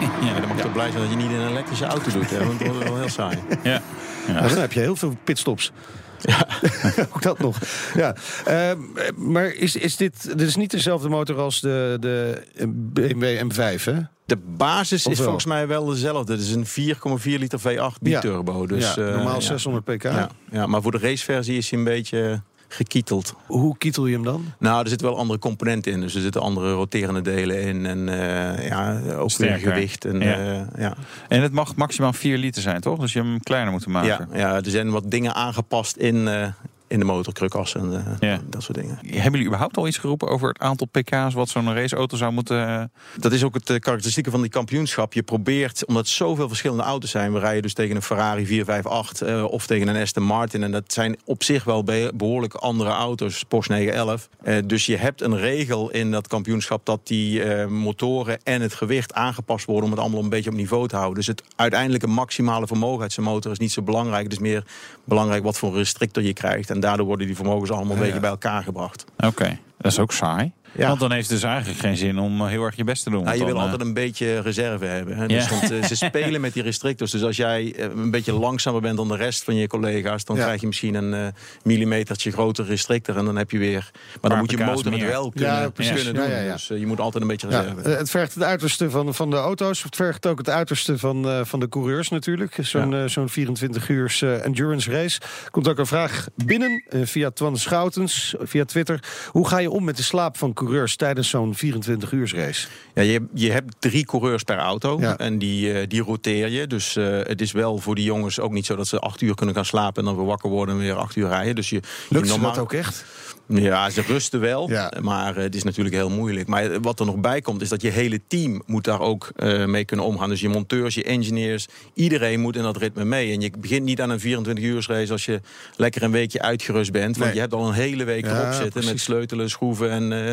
ja, dan mag je toch blij zijn dat je niet in een elektrische auto doet. Hè, want dat wordt wel heel saai.
Ja.
Ja, dan heb je heel veel pitstops. Ook dat nog. Ja. Ehm, maar is, is dit, dit is niet dezelfde motor als de, de BMW M5, hè?
De basis is volgens mij wel dezelfde. Het is een 4,4 liter V8 biturbo. Dus,
ja,
eh,
normaal
ja.
600 pk.
Ja, ja, maar voor de raceversie is hij een beetje gekieteld.
Hoe kietel je hem dan?
Nou, er zitten wel andere componenten in. Dus er zitten andere roterende delen in. En eh, ja, ook
Sterker.
weer gewicht. En,
Ja.
ja. ja.
En het mag maximaal 4 liter zijn, toch? Dus je hebt hem kleiner moeten maken.
Ja, ja, er zijn wat dingen aangepast in, eh, in de motor, krukassen en eh,
Ja.
dat soort dingen.
Hebben jullie überhaupt al iets geroepen over het aantal pk's wat zo'n raceauto zou moeten... eh,
Dat is ook het eh, karakteristieke van die kampioenschap. Je probeert, omdat zoveel verschillende auto's zijn... we rijden dus tegen een Ferrari 458 eh, of tegen een Aston Martin... en dat zijn op zich wel be- behoorlijk andere auto's, Porsche 911. Eh, dus je hebt een regel in dat kampioenschap... dat die motoren en het gewicht aangepast worden... om het allemaal een beetje op niveau te houden. Dus het uiteindelijke maximale vermogen uit zijn motor is niet zo belangrijk. Het is meer belangrijk wat voor restrictor je krijgt. En daardoor worden die vermogens allemaal een beetje bij elkaar gebracht.
Oké, dat is ook saai.
Ja.
Want dan heeft het dus eigenlijk geen zin om eh, heel erg je best te doen.
Nou, je wil
dan,
altijd
eh,
een beetje reserve hebben. Hè? Dus,
Ja.
want, eh, ze spelen met die restrictors. Dus als jij een beetje langzamer bent dan de rest van je collega's... dan
Ja.
krijg je misschien een eh, millimetertje grotere restrictor. En dan heb je weer... Maar
Paar
dan moet je motor het wel kunnen, kunnen
Ja,
doen.
ja, ja.
Dus je moet altijd een beetje
Ja,
reserve
eh, het vergt het uiterste van, van de auto's. Het vergt ook het uiterste van, eh, van de coureurs natuurlijk. Zo'n zo'n 24 uur endurance race. Komt ook een vraag binnen via Twan Schoutens, via Twitter. Hoe ga je om met de slaap van coureurs tijdens zo'n 24 uur race?
Ja, je, je hebt drie coureurs per auto
Ja.
en die, eh, die roteer je. Dus eh, het is wel voor die jongens ook niet zo dat ze acht uur kunnen gaan slapen... en dan weer wakker worden en weer acht uur rijden. Dus je, je
Lukt ze
normaal-
dat ook echt?
Ja, ze rusten wel,
Ja.
maar eh, het is natuurlijk heel moeilijk. Maar wat er nog bij komt, is dat je hele team moet daar ook eh, mee kunnen omgaan. Dus je monteurs, je engineers, iedereen moet in dat ritme mee. En je begint niet aan een 24 uur race als je lekker een weekje uitgerust bent. Want
Nee.
je hebt al een hele week
Ja,
erop zitten
precies.
met sleutelen, schroeven en eh,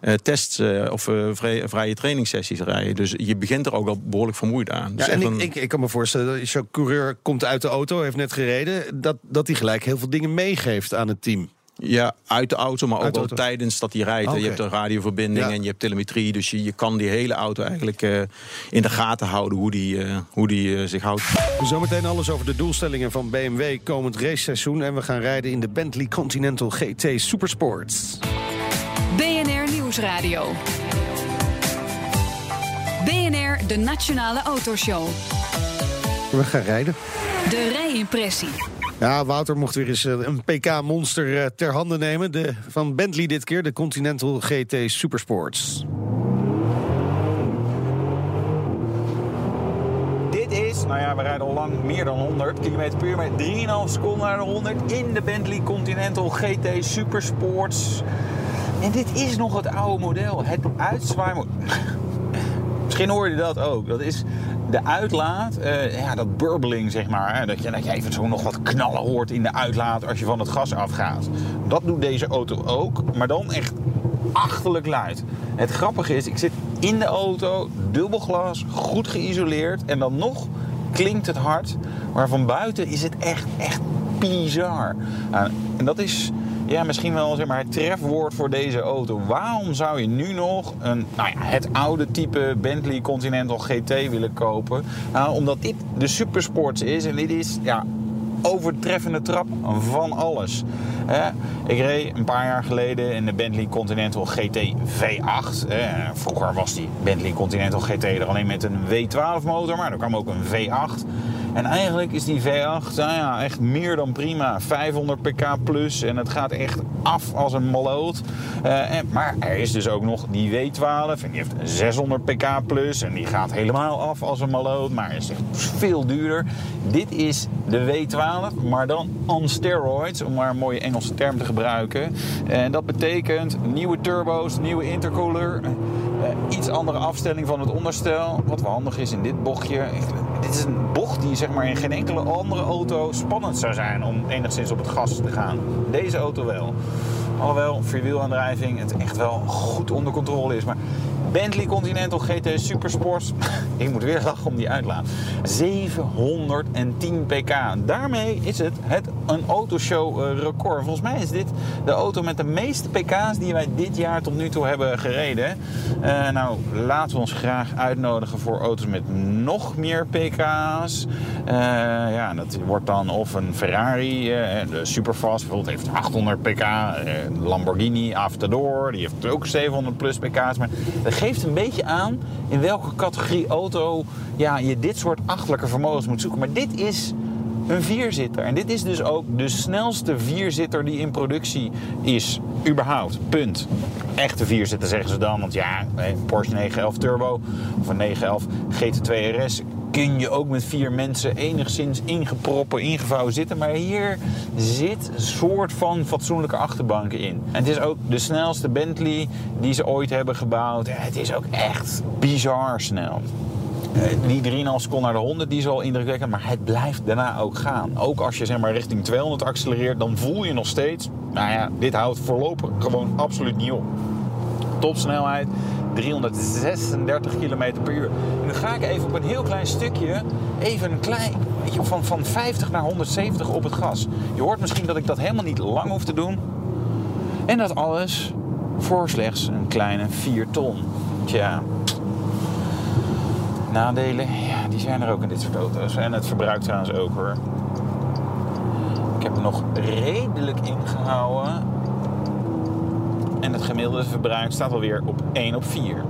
eh, tests eh, of eh, vrij- vrije trainingssessies rijden. Dus je begint er ook al behoorlijk vermoeid aan. Dus
Ja, en ik,
een-
ik, ik kan me voorstellen dat zo'n coureur komt uit de auto, heeft net gereden, dat, dat hij gelijk heel veel dingen meegeeft aan het team.
Ja, uit de auto, maar ook wel
auto.
tijdens dat hij rijdt.
Oké.
Je hebt een radioverbinding
Ja.
en je hebt telemetrie. Dus je, je kan die hele auto eigenlijk eh, in de gaten houden hoe die, eh, hoe die eh, zich houdt.
Zometeen alles over de doelstellingen van BMW komend raceseizoen. En we gaan rijden in de Bentley Continental GT Supersports.
BNR Nieuwsradio. BNR, de Nationale Autoshow.
We gaan rijden.
De rijimpressie.
Ja, Wouter mocht weer eens eh, een PK-monster eh, ter hande nemen. De, van Bentley dit keer, de Continental GT Supersports.
Dit is, nou ja, we rijden al lang meer dan 100 km per uur met 3,5 seconden naar de 100 in de Bentley Continental GT Supersports. En dit is nog het oude model, het uitzwaaimodel. Misschien hoor je dat ook. Dat is de uitlaat, eh, ja, dat burbeling zeg maar. Hè, dat, je, dat je even zo nog wat knallen hoort in de uitlaat als je van het gas afgaat. Dat doet deze auto ook, maar dan echt achterlijk luid. Het grappige is, ik zit in de auto, dubbel glas, goed geïsoleerd. En dan nog klinkt het hard. Maar van buiten is het echt, echt bizar. Nou, en dat is ja, misschien wel zeg maar, het trefwoord voor deze auto. Waarom zou je nu nog een, nou ja, het oude type Bentley Continental GT willen kopen? Nou, omdat dit de supersports is en dit is ja, overtreffende trap van alles. Ik reed een paar jaar geleden in de Bentley Continental GT V8. Hè? Vroeger was die Bentley Continental GT er alleen met een V12 motor, maar er kwam ook een V8. En eigenlijk is die V8 nou ja, echt meer dan prima. 500 pk plus en het gaat echt af als een maloot. Eh, en, maar er is dus ook nog die W12 en die heeft 600 pk plus en die gaat helemaal af als een maloot. Maar is echt veel duurder. Dit is de W12, maar dan on steroids, om maar een mooie Engelse term te gebruiken. En dat betekent nieuwe turbo's, nieuwe intercooler, eh, iets andere afstelling van het onderstel. Wat wel handig is in dit bochtje. Dit is een bocht die zeg maar in geen enkele andere auto spannend zou zijn om enigszins op het gas te gaan. Deze auto wel. Alhoewel vierwielaandrijving het echt wel goed onder controle is. Maar Bentley Continental GT Supersports. Ik moet weer lachen om die uitlaat. 710 pk. Daarmee is het, het een autoshow eh, record. Volgens mij is dit de auto met de meeste pk's die wij dit jaar tot nu toe hebben gereden. Eh, nou, laten we ons graag uitnodigen voor auto's met nog meer pk's. Eh, ja, dat wordt dan of een Ferrari, eh, de Superfast bijvoorbeeld, heeft 800 pk. Lamborghini Aventador, die heeft ook 700 plus pk's. Maar dat geeft een beetje aan in welke categorie auto ja, je dit soort achterlijke vermogens moet zoeken. Maar dit is een vierzitter. En dit is dus ook de snelste vierzitter die in productie is. Überhaupt. Punt. Echte vierzitter zeggen ze dan. Want ja, een Porsche 911 Turbo of een 911 GT2 RS kun je ook met vier mensen enigszins ingeproppen, ingevouwen zitten. Maar hier zit een soort van fatsoenlijke achterbanken in. En het is ook de snelste Bentley die ze ooit hebben gebouwd. Het is ook echt bizar snel. Eh, Die 3,5 seconden naar de 100 die is al indrukwekkend, maar het blijft daarna ook gaan. Ook als je zeg maar richting 200 accelereert, dan voel je nog steeds, nou ja, dit houdt voorlopig gewoon absoluut niet op. Topsnelheid 336 km per uur. En nu ga ik even op een heel klein stukje, even een klein, van, van 50 naar 170 op het gas. Je hoort misschien dat ik dat helemaal niet lang hoef te doen. En dat alles voor slechts een kleine 4 ton. Tja, nadelen, ja, die zijn er ook in dit soort auto's. En het verbruik trouwens ook hoor. Ik heb hem nog redelijk ingehouden. En het gemiddelde verbruik staat alweer op 1 op 4.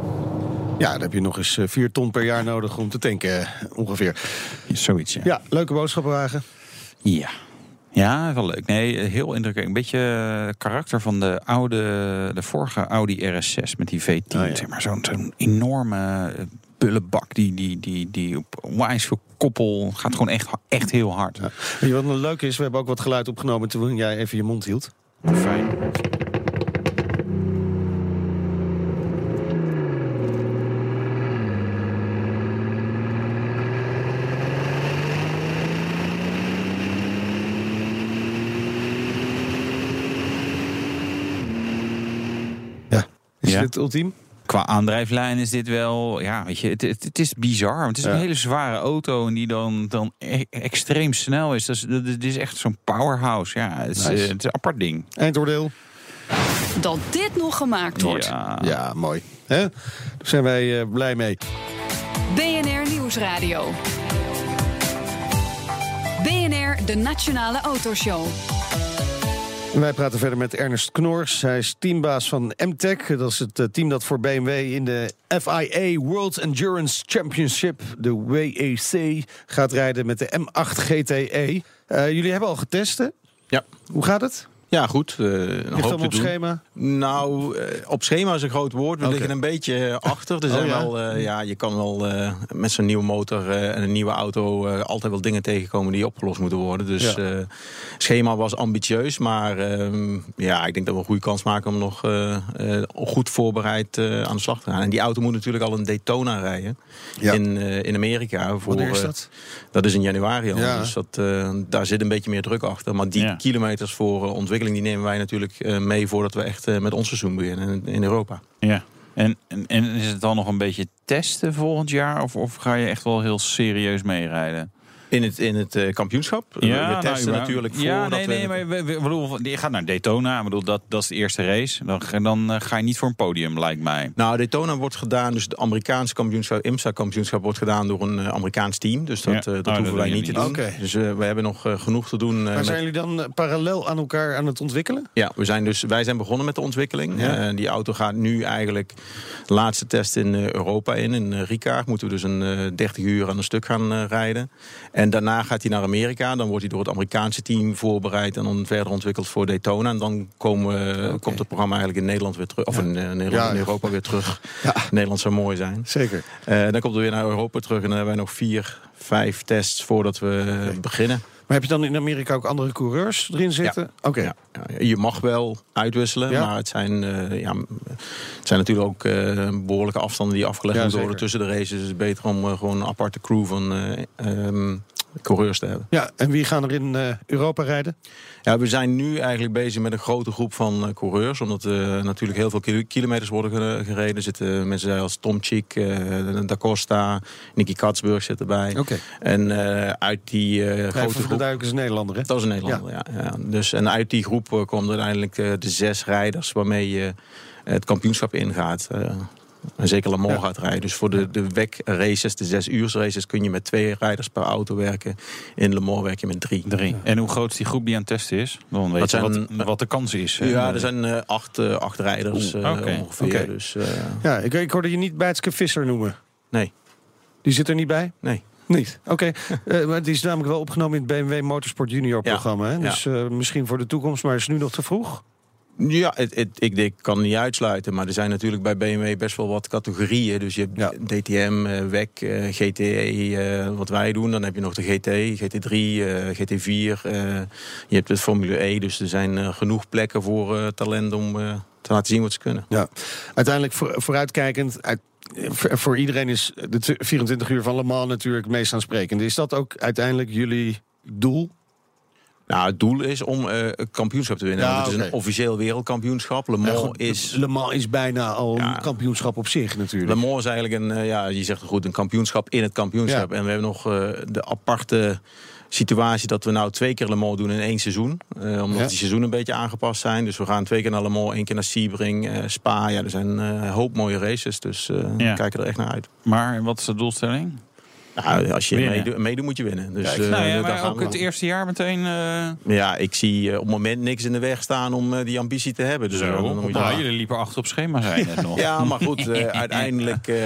Ja, dan heb je nog eens 4 ton per jaar nodig om te tanken, eh, ongeveer.
Zoiets, ja.
Ja, leuke boodschappenwagen.
Ja. Ja, wel leuk. Nee, heel indrukwekkend. Een beetje eh, karakter van de oude, de vorige Audi RS6 met die V10.
Oh, ja.
Zeg maar zo'n zo'n enorme eh, bullebak die, die, die, die op onwijs veel koppel gaat gewoon echt, echt heel hard.
Ja. Weet je wat nog leuk is? We hebben ook wat geluid opgenomen toen jij even je mond hield.
Fijn.
Ja. Dit ultiem?
Qua aandrijflijn is dit wel, ja, weet je, het, het, het is bizar. want Het is
Ja.
een hele zware auto en die dan, dan e- extreem snel is. Dat is, dat is- dit is echt zo'n powerhouse. Ja, het is,
Nice.
eh, het is een apart ding.
Eindoordeel?
Dat dit nog gemaakt wordt.
Ja.
Ja, mooi. Hè? Daar zijn wij eh, blij mee.
BNR Nieuwsradio. BNR, de Nationale Autoshow.
Wij praten verder met Ernest Knors. Hij is teambaas van MTech. Dat is het eh, team dat voor BMW in de FIA World Endurance Championship, de WEC, gaat rijden met de M8 GTE. Eh, jullie hebben al getest, hè?
Ja.
Hoe gaat het?
Ja, goed. een
Ligt
hoop
op
doen.
schema?
Nou, eh, op schema is een groot woord. We liggen een beetje eh, achter. Er
Oh,
zijn
ja?
wel, ja, je kan wel met zo'n nieuwe motor en een nieuwe auto altijd wel dingen tegenkomen die opgelost moeten worden. Dus
Ja.
schema was ambitieus, maar ehm, ja, ik denk dat we een goede kans maken om nog goed voorbereid aan de slag te gaan. En die auto moet natuurlijk al een Daytona rijden
Ja.
in, in Amerika. Voor,
Wanneer is dat?
dat is in januari al. Dus dat, daar zit een beetje meer druk achter. Maar die kilometers voor eh, die nemen wij natuurlijk eh, mee voordat we echt eh, met ons seizoen beginnen in, in Europa.
Ja. En, en, en is het dan nog een beetje testen volgend jaar? Of, of ga je echt wel heel serieus meerijden?
In het, in het eh, kampioenschap. we testen
nou, ja.
natuurlijk voor
Ja,
dat
nee,
we...
nee, maar we, we- ik bedoel, je gaat naar Daytona. Ik bedoel, dat, dat is de eerste race. Dan, ga- dan eh, ga je niet voor een podium, lijkt mij.
Nou, Daytona wordt gedaan, dus het Amerikaanse kampioenschap, IMSA-kampioenschap wordt gedaan door een eh, Amerikaans team. Dus dat,
Ja.
eh, dat
Oh,
hoeven
dat
wij niet te doen. Dus eh, we hebben nog genoeg te doen. eh,
Maar
met-
zijn jullie dan parallel aan elkaar aan het ontwikkelen?
Ja, we zijn dus, wij zijn begonnen met de ontwikkeling.
Ja.
Eh, die auto gaat nu eigenlijk de laatste test in eh, Europa in. In uh, Ricard moeten we dus een eh 30 uur aan een stuk gaan rijden. En daarna gaat hij naar Amerika. Dan wordt hij door het Amerikaanse team voorbereid en dan verder ontwikkeld voor Daytona. En dan komen,
Oké.
komt het programma eigenlijk in Nederland weer terug. Of in, eh,
Ja.
in Europa weer terug.
Ja.
Nederland zou mooi zijn.
Zeker.
Eh, dan komt het weer naar Europa terug. En dan hebben wij nog vier, vijf tests voordat we eh, beginnen.
Maar heb je dan in Amerika ook andere coureurs erin zitten? Oké.
Ja, ja, je mag wel uitwisselen,
Ja.
maar het zijn, eh, ja, het zijn natuurlijk ook eh, behoorlijke afstanden die afgelegd moeten worden tussen de races. Het is beter om eh, gewoon een aparte crew van eh, ehm, coureurs te hebben.
Ja, en wie gaan er in eh, Europa rijden?
Ja, we zijn nu eigenlijk bezig met een grote groep van eh, coureurs. Omdat er natuurlijk heel veel kilo- kilometers worden ge- gereden. Er zitten mensen als Tom Chick, Da Costa, Nicky Katsburg zit erbij.
Oké.
En uit die grote groep...
duikers een Nederlander, hè?
Dat is een Nederlander, ja. ja, Dus, en uit die groep komen er uiteindelijk de zes rijders waarmee je het kampioenschap ingaat. En zeker Le Mans
Ja.
gaat rijden. Dus voor de, de WEC races, de zes uur races, kun je met twee rijders per auto werken. In Le Mans werk je met drie.
Drie. En hoe groot is die groep die aan het testen is? Dan weet
Dat
je
zijn-
wat, wat de kans is. hè?
Ja, er zijn eh, acht, eh, acht rijders eh,
oké,
ongeveer. Dus eh,
Ja, ik, ik hoorde je niet Bijtske Visser noemen.
nee,
Die zit er niet bij?
nee.
Niet. Oké. Eh, maar die is namelijk wel opgenomen in het BMW Motorsport Junior
Ja.
programma. Hè?
Ja.
Dus eh, misschien voor de toekomst, maar is nu nog te vroeg?
Ja, het, het, ik, ik kan het niet uitsluiten. Maar er zijn natuurlijk bij BMW best wel wat categorieën. Dus je hebt
Ja.
DTM, eh, WEC, eh, GTE, eh, wat wij doen. Dan heb je nog de GT, GT3, eh, GT4. eh, je hebt de Formule E. Dus er zijn genoeg plekken voor talent om te laten zien wat ze kunnen.
Ja, uiteindelijk voor, vooruitkijkend. Uit, voor, iedereen is de tw- 24 uur van Le Mans natuurlijk het meest aansprekend. Is dat ook uiteindelijk jullie doel?
Nou, het doel is om eh, een kampioenschap te winnen.
Ja,
het is een officieel wereldkampioenschap. Le
Ja,
Mans
goed,
is...
Le Mans is bijna al
Ja.
een kampioenschap op zich natuurlijk.
Le Mans is eigenlijk een, eh, ja, je zegt het goed, een kampioenschap in het kampioenschap.
Ja.
En we hebben nog eh, de aparte situatie dat we nou twee keer Le Mans doen in één seizoen. Eh, omdat
Ja.
die seizoenen een beetje aangepast zijn. Dus we gaan twee keer naar Le Mans, één keer naar Sebring, eh, Spa. Ja, er zijn eh, een hoop mooie races, dus eh,
Ja.
we kijken er echt naar uit.
Maar wat is de doelstelling?
Nou, als je meedoet, meedoet, moet je winnen. Dus,
Kijk,
eh,
nou ja, maar ook het
dan.
eerste jaar meteen... eh,
Ja, ik zie eh, op het moment niks in de weg staan om eh, die ambitie te hebben. Dus, dan moet je-
Nou, jullie liepen achter op schema, zei net nog.
Ja, maar goed, eh, uiteindelijk eh,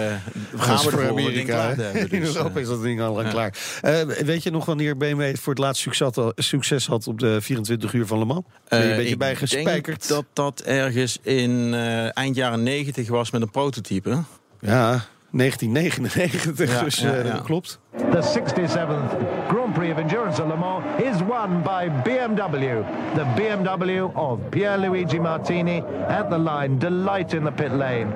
gaan we
voor Amerika.
hebben.
In
Dus,
Europa
eh,
is dat ding al lang klaar. Eh, weet je nog wanneer BMW voor het laatst succes had, succes had op de 24 uur van Le Mans? Ben je een beetje
ik
bijgespijkerd?
denk dat dat ergens in eh, eind jaren 90 was met een prototype.
Ja, 1999,
Ja,
dus
ja,
eh,
ja.
dat klopt.
The 67th Grand Prix of Endurance at Le Mans is won by BMW. The BMW of Pierluigi Martini at the line. Delight in the pit lane.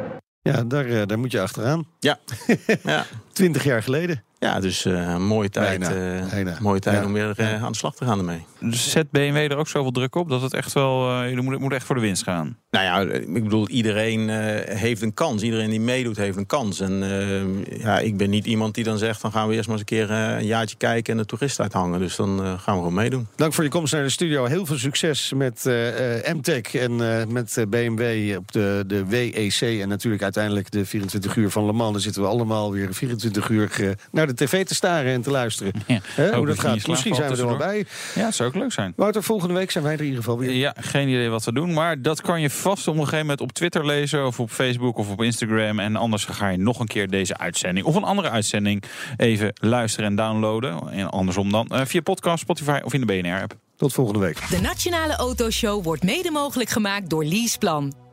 Ja, daar, eh, daar moet je achteraan.
Ja, ja.
20 jaar geleden.
ja dus eh, een mooie tijd,
Bijna,
eh,
bijna.
mooie tijd
Ja.
om weer eh, aan de slag te gaan ermee.
Dus zet BMW er ook zoveel druk op dat het echt wel... eh jullie moeten moet echt voor de winst gaan.
Nou ja, ik bedoel, iedereen eh, heeft een kans. Iedereen die meedoet heeft een kans. En ja, ik ben niet iemand die dan zegt... dan gaan we eerst maar eens een keer eh, een jaartje kijken en de toerist uithangen. Dus dan eh, gaan we gewoon meedoen.
Dank voor je komst naar de studio. Heel veel succes met eh eh, MTech en eh, met BMW op de, de WEC. En natuurlijk uiteindelijk de 24 uur van Le Mans. Dan zitten we allemaal weer 24 uur eh, naar de tv te staren en te luisteren.
Ja,
hoe dat gaat. Misschien zijn we er wel bij.
Ja, dat zou ook leuk zijn.
Wouter, volgende week zijn wij er in ieder geval weer.
Ja, geen idee wat we doen. Maar dat kan je vast op een gegeven moment op Twitter lezen... of op Facebook of op Instagram. En anders ga je nog een keer deze uitzending... of een andere uitzending even luisteren en downloaden. En andersom dan eh, via podcast, Spotify of in de BNR-app.
Tot volgende week.
De Nationale Autoshow wordt mede mogelijk gemaakt door Leaseplan.